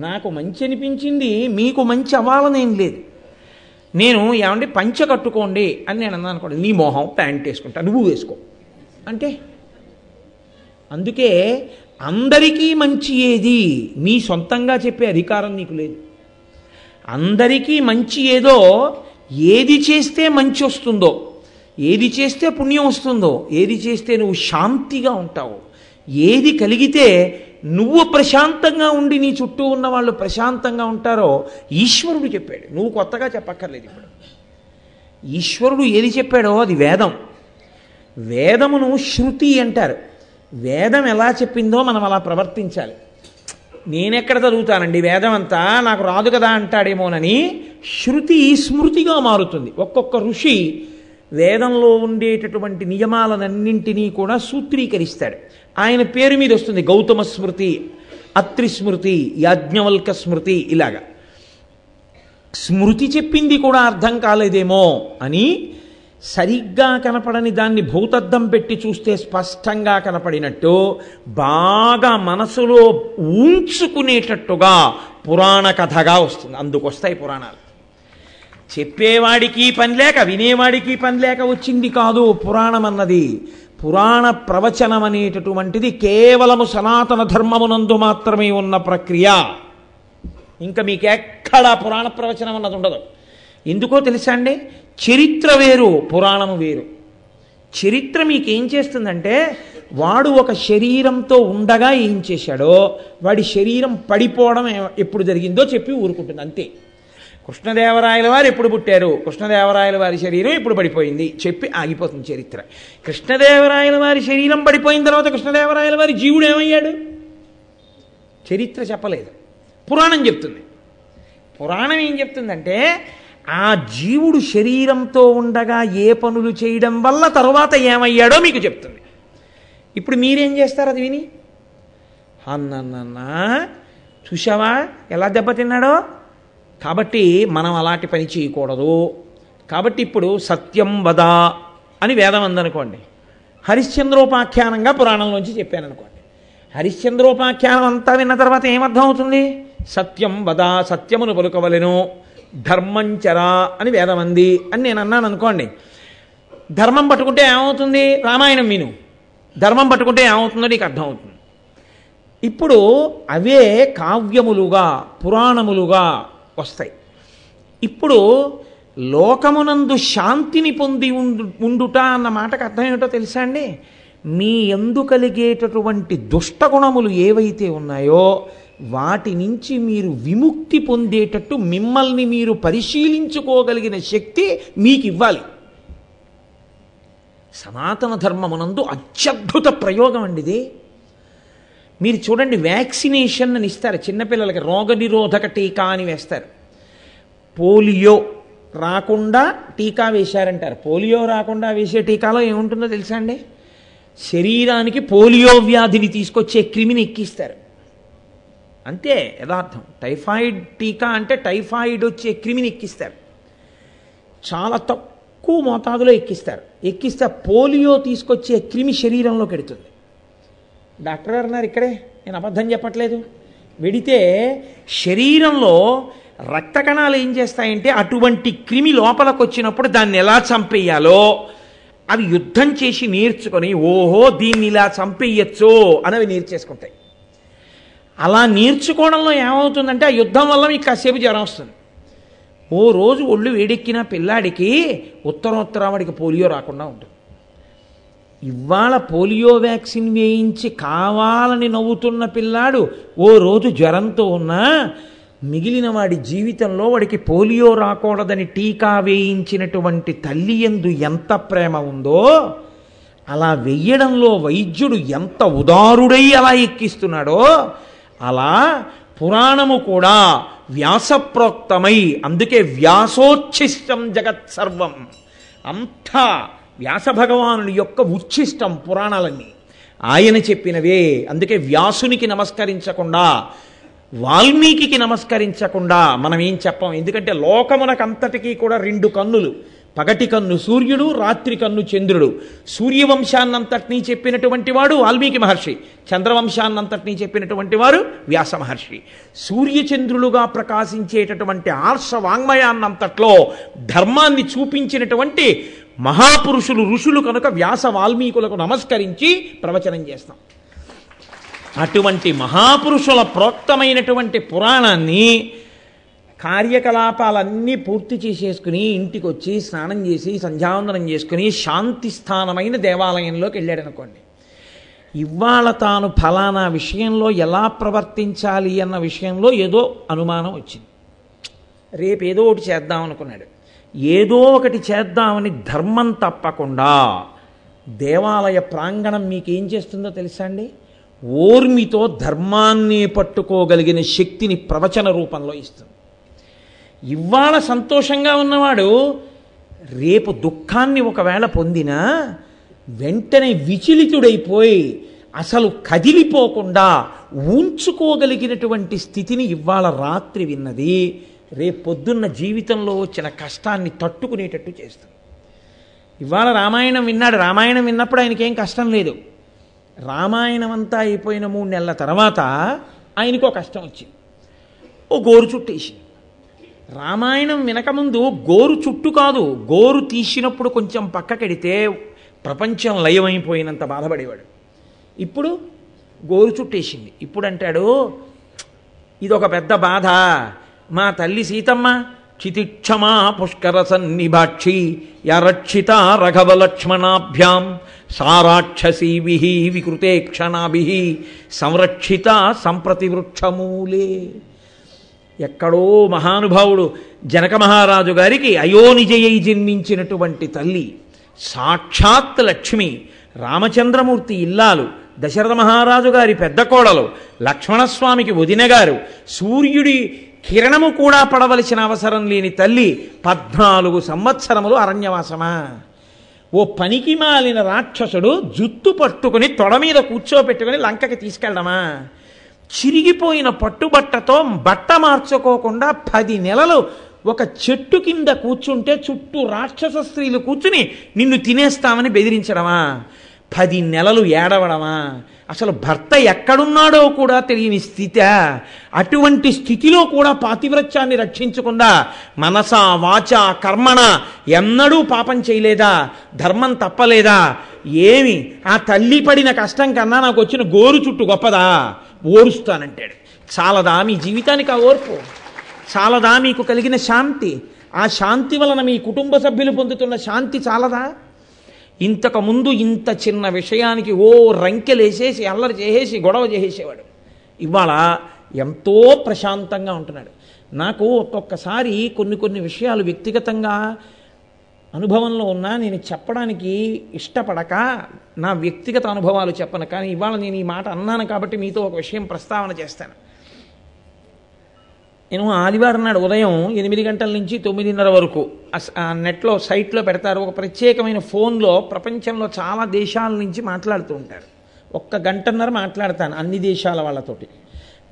నాకు మంచి అనిపించింది మీకు మంచి అవ్వాలనేం లేదు. నేను ఏమంటే పంచ కట్టుకోండి అని నేను అన్నాను అనుకోండి. నీ మొహం ప్యాంట్ వేసుకుంటా నువ్వు వేసుకో. అంటే అందుకే అందరికీ మంచి ఏది? నీ సొంతంగా చెప్పే అధికారం నీకు లేదు. అందరికీ మంచి ఏదో ఏది చేస్తే మంచి వస్తుందో ఏది చేస్తే పుణ్యం వస్తుందో ఏది చేస్తే నువ్వు శాంతిగా ఉంటావు ఏది కలిగితే నువ్వు ప్రశాంతంగా ఉండి నీ చుట్టూ ఉన్న వాళ్ళు ప్రశాంతంగా ఉంటారో ఈశ్వరుడు చెప్పాడు. నువ్వు కొత్తగా చెప్పక్కర్లేదు ఇప్పుడు. ఈశ్వరుడు ఏది చెప్పాడో అది వేదం. వేదమును శృతి అంటారు. వేదం ఎలా చెప్పిందో మనం అలా ప్రవర్తించాలి. నేనెక్కడ చదువుతానండి? వేదం అంతా నాకు రాదు కదా అంటాడేమోనని శృతి స్మృతిగా మారుతుంది. ఒక్కొక్క ఋషి వేదంలో ఉండేటటువంటి నియమాలనన్నింటినీ కూడా సూత్రీకరిస్తాడు. ఆయన పేరు మీద వస్తుంది గౌతమ స్మృతి అత్రి స్మృతి యాజ్ఞవల్క స్మృతి ఇలాగా. స్మృతి చెప్పింది కూడా అర్థం కాలేదేమో అని సరిగ్గా కనపడని దాన్ని భూతద్దం పెట్టి చూస్తే స్పష్టంగా కనపడినట్టు బాగా మనసులో ఊంచుకునేటట్టుగా పురాణ కథగా వస్తుంది. అందుకొస్తాయి పురాణాలు. చెప్పేవాడికి పని లేక వినేవాడికి పని లేక వచ్చింది కాదు పురాణం అన్నది పురాణ ప్రవచనం అనేటటువంటిది కేవలము సనాతన ధర్మమునందు మాత్రమే ఉన్న ప్రక్రియ. ఇంకా మీకు ఎక్కడా పురాణ ప్రవచనం అన్నది ఉండదు. ఎందుకో తెలుసా అండి? చరిత్ర వేరు పురాణము వేరు. చరిత్ర మీకు ఏం చేస్తుందంటే వాడు ఒక శరీరంతో ఉండగా ఏం చేశాడో వాడి శరీరం పడిపోవడం ఎప్పుడు జరిగిందో చెప్పి ఊరుకుంటుంది అంతే. కృష్ణదేవరాయల వారు ఎప్పుడు పుట్టారు? కృష్ణదేవరాయల వారి శరీరం ఎప్పుడు పడిపోయింది? చెప్పి ఆగిపోతుంది చరిత్ర. కృష్ణదేవరాయల వారి శరీరం పడిపోయిన తర్వాత కృష్ణదేవరాయల వారి జీవుడు ఏమయ్యాడు? చరిత్ర చెప్పలేదు. పురాణం చెప్తుంది. పురాణం ఏం చెప్తుందంటే ఆ జీవుడు శరీరంతో ఉండగా ఏ పనులు చేయడం వల్ల తరువాత ఏమయ్యాడో మీకు చెప్తుంది. ఇప్పుడు మీరేం చేస్తారు అది విని? అన్నన్నా చూసావా ఎలా దెబ్బతిన్నాడో? కాబట్టి మనం అలాంటి పని చేయకూడదు. కాబట్టి ఇప్పుడు సత్యం వద అని వేదం అందనుకోండి హరిశ్చంద్రోపాఖ్యానంగా పురాణంలోంచి చెప్పాను అనుకోండి హరిశ్చంద్రోపాఖ్యానం అంతా విన్న తర్వాత ఏమర్థం అవుతుంది సత్యం వద సత్యమును పలుకవలెను. ధర్మంచరా అని వేదం అంది అని నేను అన్నాను అనుకోండి ధర్మం పట్టుకుంటే ఏమవుతుంది? రామాయణం విను. ధర్మం పట్టుకుంటే ఏమవుతుందో నీకు అర్థమవుతుంది. ఇప్పుడు అవే కావ్యములుగా పురాణములుగా వస్తాయి. ఇప్పుడు లోకమునందు శాంతిని పొంది ఉండు ఉండుట అన్న మాటకు అర్థం ఏమిటో తెలుసా అండి? మీ ఎందు కలిగేటటువంటి దుష్టగుణములు ఏవైతే ఉన్నాయో వాటి నుంచి మీరు విముక్తి పొందేటట్టు మిమ్మల్ని మీరు పరిశీలించుకోగలిగిన శక్తి మీకు ఇవ్వాలి సనాతన ధర్మమునందు అత్యద్భుత ప్రయోగం అండి ఇది. మీరు చూడండి వ్యాక్సినేషన్ అని ఇస్తారు. చిన్నపిల్లలకి రోగనిరోధక టీకా అని వేస్తారు. పోలియో రాకుండా టీకా వేశారంటారు. పోలియో రాకుండా వేసే టీకాలో ఏముంటుందో తెలుసా అండి? శరీరానికి పోలియో వ్యాధిని తీసుకొచ్చే క్రిమిని ఎక్కిస్తారు. అంతే యథార్థం. టైఫాయిడ్ టీకా అంటే టైఫాయిడ్ వచ్చే క్రిమిని ఎక్కిస్తారు. చాలా తక్కువ మోతాదులో ఎక్కిస్తారు. ఎక్కిస్తే పోలియో తీసుకొచ్చే క్రిమి శరీరంలోకి ఎడుతుంది. డాక్టర్ గారు ఉన్నారు ఇక్కడే. నేను అబద్ధం చెప్పట్లేదు. వెడితే శరీరంలో రక్త కణాలు ఏం చేస్తాయంటే అటువంటి క్రిమి లోపలకు వచ్చినప్పుడు దాన్ని ఎలా చంపేయాలో అవి యుద్ధం చేసి నేర్చుకొని ఓహో దీన్ని ఇలా చంపేయచ్చు అని అవి నేర్చేసుకుంటాయి. అలా నేర్చుకోవడంలో ఏమవుతుందంటే ఆ యుద్ధం వల్ల మీకు కాసేపు జ్వరం వస్తుంది. ఓ రోజు ఒళ్ళు వేడెక్కిన పిల్లాడికి ఉత్తరోత్తర వాడికి పోలియో రాకుండా ఉంటుంది. ఇవాళ పోలియో వ్యాక్సిన్ వేయించి కావాలని నవ్వుతున్న పిల్లాడు ఓ రోజు జ్వరంతో ఉన్నా మిగిలిన వాడి జీవితంలో వాడికి పోలియో రాకూడదని టీకా వేయించినటువంటి తల్లి ఎందు ఎంత ప్రేమ ఉందో అలా వెయ్యడంలో వైద్యుడు ఎంత ఉదారుడై అలా ఎక్కిస్తున్నాడో అలా పురాణము కూడా వ్యాసప్రోక్తమై అందుకే వ్యాసోచ్ఛిష్టం జగత్ సర్వం అంతా వ్యాసభగవానుడి యొక్క ఉచ్ఛిష్టం పురాణాలన్నీ. ఆయన చెప్పినవే. అందుకే వ్యాసునికి నమస్కరించకుండా వాల్మీకి నమస్కరించకుండా మనం ఏం చెప్పం. ఎందుకంటే లోకమునకంతటికీ కూడా రెండు కన్నులు. పగటి కన్ను సూర్యుడు రాత్రి కన్ను చంద్రుడు. సూర్యవంశాన్నంతటినీ చెప్పినటువంటి వాడు వాల్మీకి మహర్షి. చంద్రవంశాన్నంతటినీ చెప్పినటువంటి వారు వ్యాస మహర్షి. సూర్యచంద్రులుగా ప్రకాశించేటటువంటి ఆర్ష వాంగ్మయాన్నంతట్లో ధర్మాన్ని చూపించినటువంటి మహాపురుషులు ఋషులు కనుక వ్యాస వాల్మీకులకు నమస్కరించి ప్రవచనం చేస్తాం. అటువంటి మహాపురుషుల ప్రోక్తమైనటువంటి పురాణాన్ని కార్యకలాపాలన్నీ పూర్తి చేసేసుకుని ఇంటికి వచ్చి స్నానం చేసి సంధ్యావందనం చేసుకుని శాంతి స్థానమైన దేవాలయంలోకి వెళ్ళాడు అనుకోండి ఇవాళ తాను ఫలానా విషయంలో ఎలా ప్రవర్తించాలి అన్న విషయంలో ఏదో అనుమానం వచ్చింది. రేపు ఏదో ఒకటి చేద్దాం అనుకున్నాడు. ఏదో ఒకటి చేద్దామని ధర్మం తప్పకుండా దేవాలయ ప్రాంగణం మీకు ఏం చేస్తుందో తెలుసా అండి? ఓర్మితో ధర్మాన్ని పట్టుకోగలిగిన శక్తిని ప్రవచన రూపంలో ఇస్తుంది. ఇవాళ సంతోషంగా ఉన్నవాడు రేపు దుఃఖాన్ని ఒకవేళ పొందినా వెంటనే విచలితుడైపోయి అసలు కదిలిపోకుండా ఉంచుకోగలిగినటువంటి స్థితిని ఇవాళ రాత్రి విన్నది. రేపొద్దున్న పొద్దున్న జీవితంలో వచ్చిన కష్టాన్ని తట్టుకునేటట్టు చేస్తుంది ఇవాళ రామాయణం విన్నాడు. రామాయణం విన్నప్పుడు ఆయనకేం కష్టం లేదు. రామాయణం అంతా అయిపోయిన మూడు నెలల తర్వాత ఆయనకో కష్టం వచ్చింది. ఓ గోరు చుట్టేసింది. రామాయణం వినకముందు గోరు చుట్టు కాదు గోరు తీసినప్పుడు కొంచెం పక్కకెడితే ప్రపంచం లయమైపోయినంత బాధపడేవాడు. ఇప్పుడు గోరు చుట్టేసింది. ఇప్పుడు అంటాడు ఇదొక పెద్ద బాధ. మా తల్లి సీతమ్మ చితిక్షమా పుష్కర సన్నిభాక్షి యరక్షిత రఘవలక్ష్మణాభ్యాం సారాక్షసీభి వికృతే క్షణాభి సంరక్షిత సంప్రతి వృక్షమూలే. ఎక్కడో మహానుభావుడు జనక మహారాజు గారికి అయోనిజయై జన్మించినటువంటి తల్లి సాక్షాత్ లక్ష్మి రామచంద్రమూర్తి ఇల్లాలు దశరథ మహారాజు గారి పెద్ద కోడలు లక్ష్మణస్వామికి వదినగారు సూర్యుడి కిరణము కూడా పడవలసిన అవసరం లేని తల్లి పద్నాలుగు సంవత్సరములు అరణ్యవాసమా? ఓ పనికి మాలిన రాక్షసుడు జుత్తు పట్టుకుని తొడ మీద కూర్చోబెట్టుకుని లంకకి తీసుకెళ్ళడమా చిరిగిపోయిన పట్టుబట్టతో బట్ట మార్చుకోకుండా పది నెలలు ఒక చెట్టు కింద కూర్చుంటే చుట్టూ రాక్షస స్త్రీలు కూర్చుని నిన్ను తినేస్తామని బెదిరించడమా? పది నెలలు ఏడవడమా? అసలు భర్త ఎక్కడున్నాడో కూడా తెలియని స్థితి. అటువంటి స్థితిలో కూడా పాతివ్రత్యాన్ని రక్షించకుండా మనస వాచ కర్మణ ఎన్నడూ పాపం చేయలేదా? ధర్మం తప్పలేదా? ఏమి? ఆ తల్లి పడిన కష్టం కన్నా నాకు వచ్చిన గోరు చుట్టు గొప్పదా? ఓరుస్తానంటాడు. చాలదా మీ జీవితానికి ఆ ఓర్పు? చాలదా మీకు కలిగిన శాంతి? ఆ శాంతి వలన మీ కుటుంబ సభ్యులు పొందుతున్న శాంతి చాలదా? ఇంతకుముందు ఇంత చిన్న విషయానికి ఓ రంకెలేసేసి అల్లరి చేసేసి గొడవ చేసేసేవాడు. ఇవాళ ఎంతో ప్రశాంతంగా ఉంటున్నాడు. నాకు ఒక్కొక్కసారి కొన్ని కొన్ని విషయాలు వ్యక్తిగతంగా అనుభవంలో ఉన్నా నేను చెప్పడానికి ఇష్టపడక నా వ్యక్తిగత అనుభవాలు చెప్పను. కానీ ఇవాళ నేను ఈ మాట అన్నాను కాబట్టి మీతో ఒక విషయం ప్రస్తావన చేస్తాను. నేను ఆదివారం నాడు ఉదయం ఎనిమిది గంటల నుంచి తొమ్మిదిన్నర వరకు ఆ నెట్లో సైట్లో పెడతారు. ఒక ప్రత్యేకమైన ఫోన్లో ప్రపంచంలో చాలా దేశాల నుంచి మాట్లాడుతూ ఉంటారు. ఒక్క గంటన్నర మాట్లాడతాను అన్ని దేశాల వాళ్ళతోటి.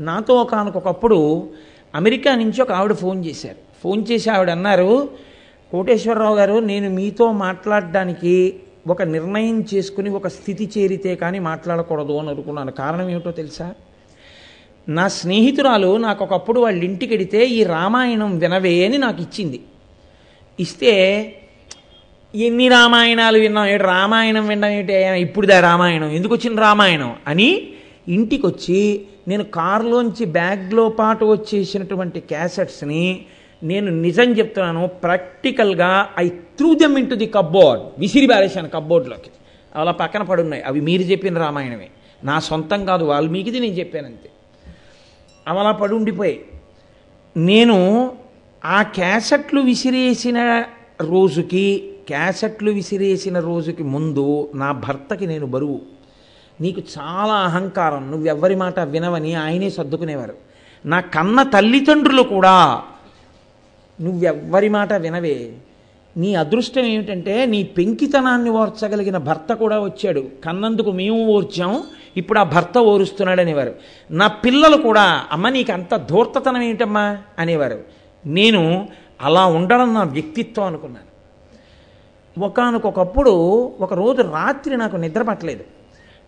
నాతో ఒకనకొకప్పుడు అమెరికా నుంచి ఒక ఆవిడ ఫోన్ చేశారు. ఫోన్ చేసి ఆవిడ అన్నారు కోటేశ్వరరావు గారు నేను మీతో మాట్లాడడానికి ఒక నిర్ణయం చేసుకుని ఒక స్థితి చేరితే కానీ మాట్లాడకూడదు అని అనుకున్నాను. కారణం ఏమిటో తెలుసా? నా స్నేహితురాలు నాకు ఒకప్పుడు వాళ్ళ ఇంటికి వెడితే ఈ రామాయణం వినవే అని నాకు ఇచ్చింది ఇస్తే ఎన్ని రామాయణాలు విన్నాం ఏంటి రామాయణం వినడం ఏంటి? ఇప్పుడుదా రామాయణం? ఎందుకు వచ్చింది రామాయణం? అని ఇంటికి వచ్చి నేను కారులోంచి బ్యాగ్లో పాటు వచ్చేసినటువంటి క్యాసెట్స్ని నేను నిజం చెప్తున్నాను ప్రాక్టికల్గా I threw them into the cupboard విసిరి బారేశాను కబ్బోర్డ్లోకి అలా పక్కన పడున్నాయి. అవి మీరు చెప్పిన రామాయణమే. నా సొంతం కాదు వాల్మీకిది నేను చెప్పానంతే అవలా అలా పడి ఉండిపోయాయి. నేను ఆ క్యాసెట్లు విసిరేసిన రోజుకి క్యాసెట్లు విసిరేసిన రోజుకి ముందు నా భర్తకి నేను బరువు. నీకు చాలా అహంకారం నువ్వెవ్వరి మాట వినవని ఆయనే సర్దుకునేవారు. నా కన్న తల్లిదండ్రులు కూడా నువ్వెవ్వరి మాట వినవే. నీ అదృష్టం ఏమిటంటే నీ పెంకితనాన్ని ఓర్చగలిగిన భర్త కూడా వచ్చాడు. కన్నందుకు మేము ఓర్చాం ఇప్పుడు ఆ భర్త ఓరుస్తున్నాడు అనేవారు నా పిల్లలు కూడా అమ్మ నీకు అంత ధూర్తతనం ఏమిటమ్మా? అనేవారు. నేను అలా ఉండడం నా వ్యక్తిత్వం అనుకున్నాను. ఒకనకొకప్పుడు ఒకరోజు రాత్రి నాకు నిద్ర పట్టలేదు.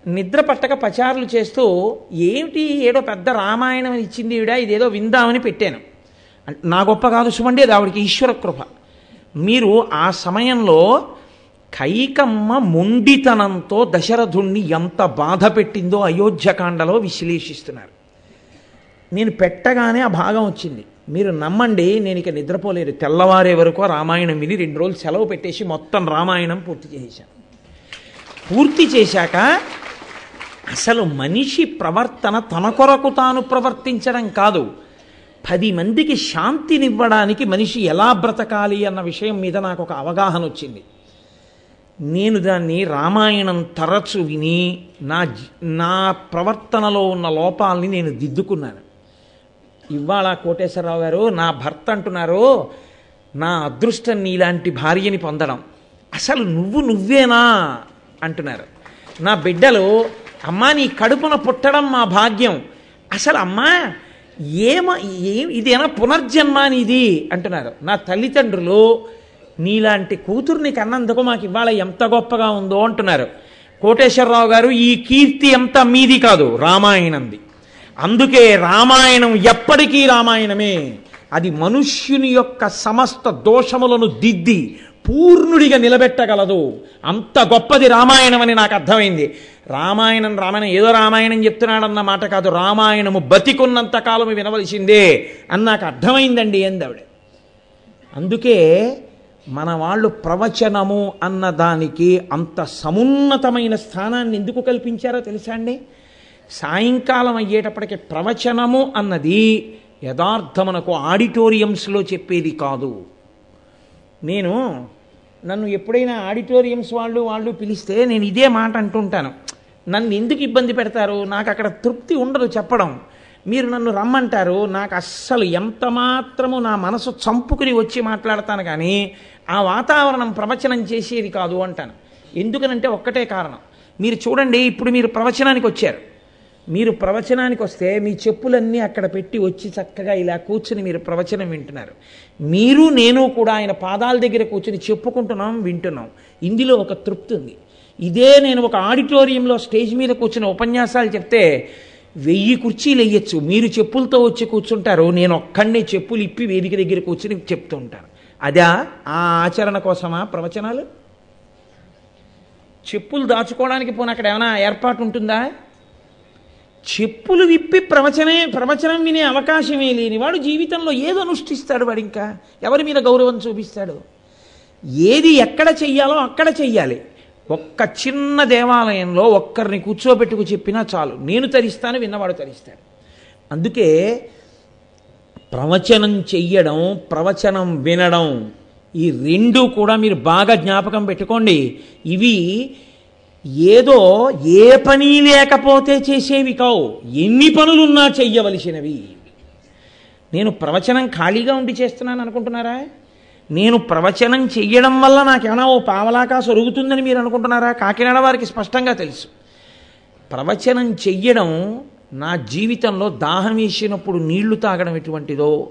నిద్ర పట్టక పచారులు చేస్తూ ఏమిటి ఏడో పెద్ద రామాయణం ఇచ్చింది ఈవిడ ఇదేదో విందామని పెట్టాను. నా గొప్ప కాదు సుమండి అది ఆవిడకి ఈశ్వర కృప. మీరు ఆ సమయంలో కైకమ్మ మొండితనంతో దశరథుణ్ణి ఎంత బాధ పెట్టిందో అయోధ్యకాండలో విశ్లేషిస్తున్నారు. నేను పెట్టగానే ఆ భాగం వచ్చింది. మీరు నమ్మండి నేను ఇక నిద్రపోలేదు. తెల్లవారే వరకు రామాయణం విని రెండు రోజులు సెలవు పెట్టేసి మొత్తం రామాయణం పూర్తి చేశాను పూర్తి చేశాక అసలు మనిషి ప్రవర్తన తన కొరకు తాను ప్రవర్తించడం కాదు. పది మందికి శాంతినివ్వడానికి మనిషి ఎలా బ్రతకాలి అన్న విషయం మీద నాకు ఒక అవగాహన వచ్చింది. నేను దాన్ని రామాయణం తరచు విని నా నా ప్రవర్తనలో ఉన్న లోపాలని నేను దిద్దుకున్నాను. ఇవాళ కోటేశ్వరరావు గారు నా భర్త అంటున్నారు నా అదృష్టం నీలాంటి భార్యని పొందడం. అసలు నువ్వు నువ్వేనా? అంటున్నారు. నా బిడ్డలు అమ్మా నీ కడుపున పుట్టడం మా భాగ్యం. అసలు అమ్మా ఏమ ఏం ఇదేనా పునర్జన్మ నీది? అంటున్నారు. నా తల్లిదండ్రులు నీలాంటి కూతుర్ని కన్నందుకు మాకు ఇవాళ ఎంత గొప్పగా ఉందో అంటున్నారు. కోటేశ్వరరావు గారు ఈ కీర్తి ఎంత మీది కాదు రామాయణంది. అందుకే రామాయణం ఎప్పటికీ రామాయణమే. అది మనుష్యుని యొక్క సమస్త దోషములను దిద్ది పూర్ణుడిగా నిలబెట్టగలదు. అంత గొప్పది రామాయణం అని నాకు అర్థమైంది. రామాయణం రామాయణం ఏదో రామాయణం చెప్తున్నాడన్న మాట కాదు రామాయణము బతికున్నంత కాలం వినవలసిందే అని నాకు అర్థమైందండి ఏందావిడ అందుకే మన వాళ్ళు ప్రవచనము అన్న దానికి అంత సమున్నతమైన స్థానాన్ని ఎందుకు కల్పించారో తెలుసా అండి? సాయంకాలం అయ్యేటప్పటికి ప్రవచనము అన్నది యథార్థమనకు ఆడిటోరియంస్లో చెప్పేది కాదు. నేను నన్ను ఎప్పుడైనా ఆడిటోరియంస్ వాళ్ళు వాళ్ళు పిలిస్తే నేను ఇదే మాట అంటుంటాను. నన్ను ఎందుకు ఇబ్బంది పెడతారు? నాకు అక్కడ తృప్తి ఉండదు చెప్పడం. మీరు నన్ను రమ్మంటారు. నాకు అస్సలు ఎంత మాత్రము నా మనసు చంపుకుని వచ్చి మాట్లాడతాను కానీ ఆ వాతావరణం ప్రవచనం చేసేది కాదు అంటాను. ఎందుకనంటే ఒక్కటే కారణం. మీరు చూడండి ఇప్పుడు మీరు ప్రవచనానికి వచ్చారు. మీరు ప్రవచనానికి వస్తే మీ చెప్పులన్నీ అక్కడ పెట్టి వచ్చి చక్కగా ఇలా కూర్చుని మీరు ప్రవచనం వింటున్నారు. మీరు నేను కూడా ఆయన పాదాల దగ్గర కూర్చుని చెప్పుకుంటున్నాం వింటున్నాం. ఇందులో ఒక తృప్తి ఉంది. ఇదే నేను ఒక ఆడిటోరియంలో స్టేజ్ మీద కూర్చుని ఉపన్యాసాలు చెప్తే వెయ్యి కుర్చీలు వేయచ్చు. మీరు చెప్పులతో వచ్చి కూర్చుంటారు. నేను ఒక్కడే చెప్పులు ఇప్పి వేదిక దగ్గర కూర్చుని చెప్తూ ఉంటాను. అదా ఆ ఆచరణ కోసమా ప్రవచనాలు? చెప్పులు దాచుకోవడానికి పోనీ అక్కడ ఏమైనా ఏర్పాటు ఉంటుందా? చెప్పులు విప్పి ప్రవచనే ప్రవచనం వినే అవకాశమే లేనివాడు జీవితంలో ఏది అనుష్ఠిస్తాడు వాడు ఇంకా? ఎవరి మీద గౌరవం చూపిస్తాడు? ఏది ఎక్కడ చెయ్యాలో అక్కడ చెయ్యాలి. ఒక్క చిన్న దేవాలయంలో ఒక్కరిని కూర్చోబెట్టుకు చెప్పినా చాలు. నేను తరిస్తాను విన్నవాడు తరిస్తాడు. అందుకే ప్రవచనం చెయ్యడం ప్రవచనం వినడం ఈ రెండు కూడా మీరు బాగా జ్ఞాపకం పెట్టుకోండి. ఇవి ఏదో ఏ పని లేకపోతే చేసేవి కావు. ఎన్ని పనులున్నా చెయ్యవలసినవి. నేను ప్రవచనం ఖాళీగా ఉండి చేస్తున్నాను అనుకుంటున్నారా? నేను ప్రవచనం చెయ్యడం వల్ల నాకేమైనా ఓ పావలాకా సొరుగుతుందని మీరు అనుకుంటున్నారా? కాకినాడ వారికి స్పష్టంగా తెలుసు. ప్రవచనం చెయ్యడం నా జీవితంలో దాహం వేసినప్పుడు నీళ్ళు తాగడం ఎటువంటిదో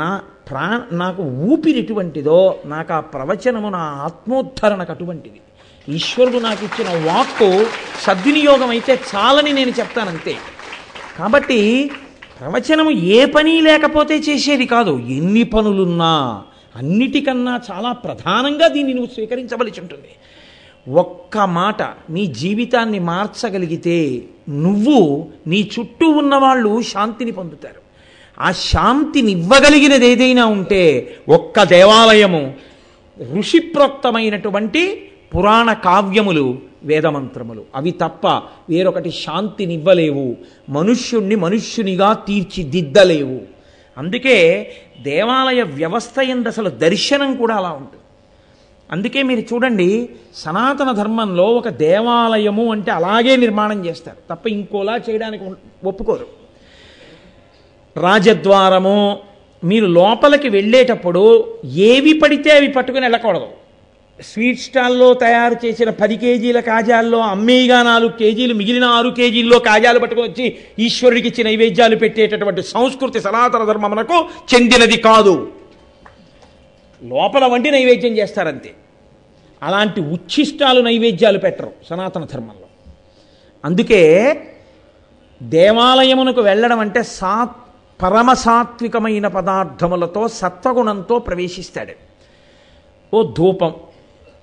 నా ప్రా నాకు ఊపిరి ఎటువంటిదో నాకు ఆ ప్రవచనము నా ఆత్మోద్ధరణకు అటువంటిది. ఈశ్వరుడు నాకు ఇచ్చిన వాక్కు సద్వినియోగం అయితే చాలని నేను చెప్తానంతే. కాబట్టి ప్రవచనము ఏ పని లేకపోతే చేసేది కాదు. ఎన్ని పనులున్నా అన్నిటికన్నా చాలా ప్రధానంగా దీన్ని నువ్వు స్వీకరించవలసి ఉంటుంది. ఒక్క మాట నీ జీవితాన్ని మార్చగలిగితే నువ్వు నీ చుట్టూ ఉన్నవాళ్ళు శాంతిని పొందుతారు. ఆ శాంతినివ్వగలిగినది ఏదైనా ఉంటే ఒక్క దేవాలయము ఋషిప్రోక్తమైనటువంటి పురాణ కావ్యములు వేదమంత్రములు. అవి తప్ప వేరొకటి శాంతినివ్వలేవు మనుష్యుణ్ణి మనుష్యునిగా తీర్చిదిద్దలేవు. అందుకే దేవాలయ వ్యవస్థ ఎందు అసలు దర్శనం కూడా అలా ఉంటుంది. అందుకే మీరు చూడండి సనాతన ధర్మంలో ఒక దేవాలయము అంటే అలాగే నిర్మాణం చేస్తారు. తప్ప ఇంకోలా చేయడానికి ఒప్పుకోరు. రాజద్వారము మీరు లోపలికి వెళ్ళేటప్పుడు ఏవి పడితే అవి పట్టుకుని వెళ్ళకూడదు. స్వీట్ స్టాల్లో తయారు చేసిన పది కేజీల కాజాల్లో అమ్మేయిగా నాలుగు కేజీలు మిగిలిన ఆరు కేజీల్లో కాజాలు పట్టుకొని వచ్చి ఈశ్వరుడికి ఇచ్చిన నైవేద్యాలు పెట్టేటటువంటి సంస్కృతి సనాతన ధర్మమునకు చెందినది కాదు. లోపల వండి నైవేద్యం చేస్తారంతే. అలాంటి ఉచ్ఛిష్టాలు నైవేద్యాలు పెట్టరు సనాతన ధర్మంలో. అందుకే దేవాలయమునకు వెళ్ళడం అంటే సా పరమసాత్వికమైన పదార్థములతో సత్వగుణంతో ప్రవేశిస్తాడు. ఓ ధూపం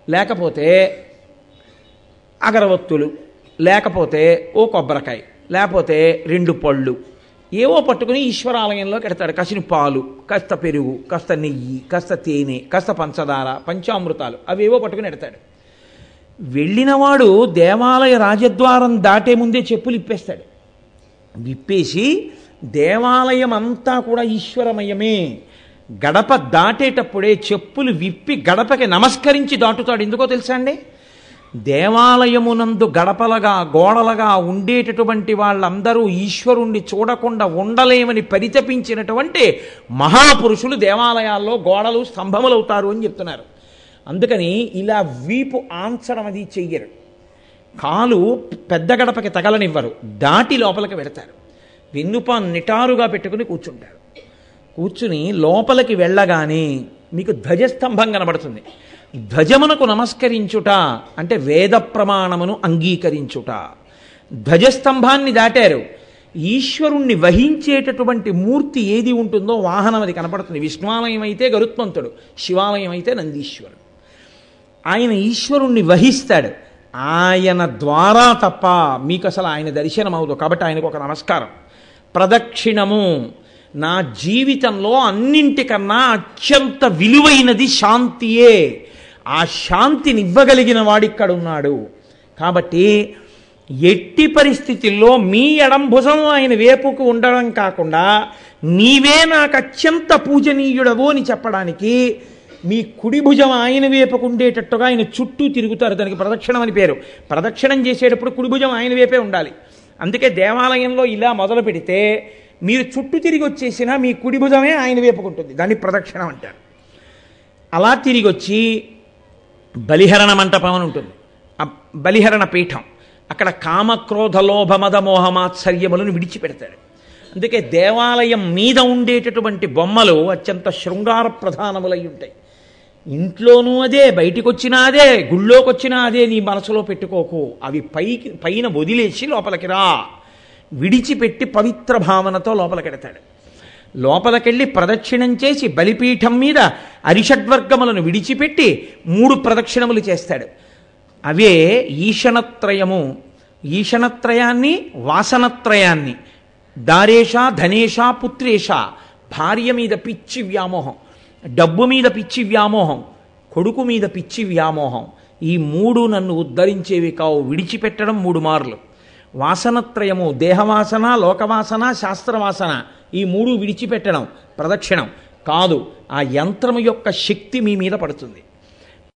లేకపోతే అగరవత్తులు లేకపోతే ఓ కొబ్బరికాయ లేకపోతే రెండు పళ్ళు ఏవో పట్టుకుని ఈశ్వరాలయంలోకి ఎడతాడు కసిన పాలు కాస్త పెరుగు కాస్త నెయ్యి కాస్త తేనె కాస్త పంచదార పంచామృతాలు అవేవో పట్టుకుని ఎడతాడు. వెళ్ళినవాడు దేవాలయ రాజద్వారం దాటే ముందే చెప్పులు ఇప్పేస్తాడు. విప్పేసి దేవాలయం అంతా కూడా ఈశ్వరమయమే. గడప దాటేటప్పుడే చెప్పులు విప్పి గడపకి నమస్కరించి దాటుతాడు. ఎందుకో తెలుసా అండి? దేవాలయమునందు గడపలగా గోడలగా ఉండేటటువంటి వాళ్ళందరూ ఈశ్వరుణ్ణి చూడకుండా ఉండలేమని పరితపించినటువంటి మహాపురుషులు దేవాలయాల్లో గోడలు స్తంభములవుతారు అని చెప్తున్నారు. అందుకని ఇలా వీపు ఆంచడం అది చెయ్యరు. కాలు పెద్ద గడపకి తగలనివ్వరు. దాటి లోపలికి పెడతారు వెన్నుపా నిటారుగా పెట్టుకుని కూర్చుంటారు. కూర్చుని లోపలికి వెళ్ళగానే మీకు ధ్వజస్తంభం కనబడుతుంది. ధ్వజమునకు నమస్కరించుట అంటే వేద ప్రమాణమును అంగీకరించుట. ధ్వజస్తంభాన్ని దాటారు. ఈశ్వరుణ్ణి వహించేటటువంటి మూర్తి ఏది ఉంటుందో వాహనం అది కనపడుతుంది. విష్ణువాలయం అయితే గరుత్మంతుడు శివాలయం అయితే నందీశ్వరుడు. ఆయన ఈశ్వరుణ్ణి వహిస్తాడు. ఆయన ద్వారా తప్ప మీకు అసలు ఆయన దర్శనం అవదు కాబట్టి ఆయనకు ఒక నమస్కారం. ప్రదక్షిణము నా జీవితంలో అన్నింటికన్నా అత్యంత విలువైనది శాంతియే. ఆ శాంతిని ఇవ్వగలిగిన ఉన్నాడు కాబట్టి ఎట్టి పరిస్థితుల్లో మీ ఎడంభుజం ఆయన వేపుకు ఉండడం కాకుండా నీవే నాకు అత్యంత పూజనీయుడవు అని చెప్పడానికి మీ కుడి భుజం ఆయన వేపుకు ఉండేటట్టుగా ఆయన చుట్టూ తిరుగుతారు. దానికి ప్రదక్షిణం అని పేరు. ప్రదక్షిణం చేసేటప్పుడు కుడి భుజం ఆయన వేపే ఉండాలి. అందుకే దేవాలయంలో ఇలా మొదలు పెడితే మీరు చుట్టూ తిరిగి వచ్చేసినా మీ కుడి భుజమే ఆయన వేపుకుంటుంది. దాన్ని ప్రదక్షిణం అంటారు. అలా తిరిగి వచ్చి బలిహరణ మంటపం అని ఉంటుంది. ఆ బలిహరణ పీఠం. అక్కడ కామక్రోధ లోభ మద మోహమాత్సర్యములను విడిచిపెడతాడు అందుకే దేవాలయం మీద ఉండేటటువంటి బొమ్మలు అత్యంత శృంగార ప్రధానములై ఉంటాయి. ఇంట్లోనూ అదే బయటికి వచ్చినా అదే గుళ్ళోకి వచ్చినా అదే నీ మనసులో పెట్టుకోకు. అవి పైకి పైన వదిలేసి లోపలికి రా. విడిచిపెట్టి పవిత్ర భావనతో లోపలికెడతాడు లోపలికెళ్ళి ప్రదక్షిణం చేసి బలిపీఠం మీద అరిషడ్వర్గములను విడిచిపెట్టి మూడు ప్రదక్షిణములు చేస్తాడు. అవే ఈషణత్రయము ఈషణత్రయాన్ని వాసనత్రయాన్ని. దారేష ధనేష పుత్రేష. భార్య మీద పిచ్చి వ్యామోహం. డబ్బు మీద పిచ్చి వ్యామోహం. కొడుకు మీద పిచ్చి వ్యామోహం. ఈ మూడు నన్ను ఉద్ధరించేవి కావు. విడిచిపెట్టడం మూడు మార్లు. వాసనత్రయము దేహవాసన లోకవాసన శాస్త్రవాసన ఈ మూడు విడిచిపెట్టడం ప్రదక్షిణం. కాదు ఆ యంత్రము యొక్క శక్తి మీ మీద పడుతుంది.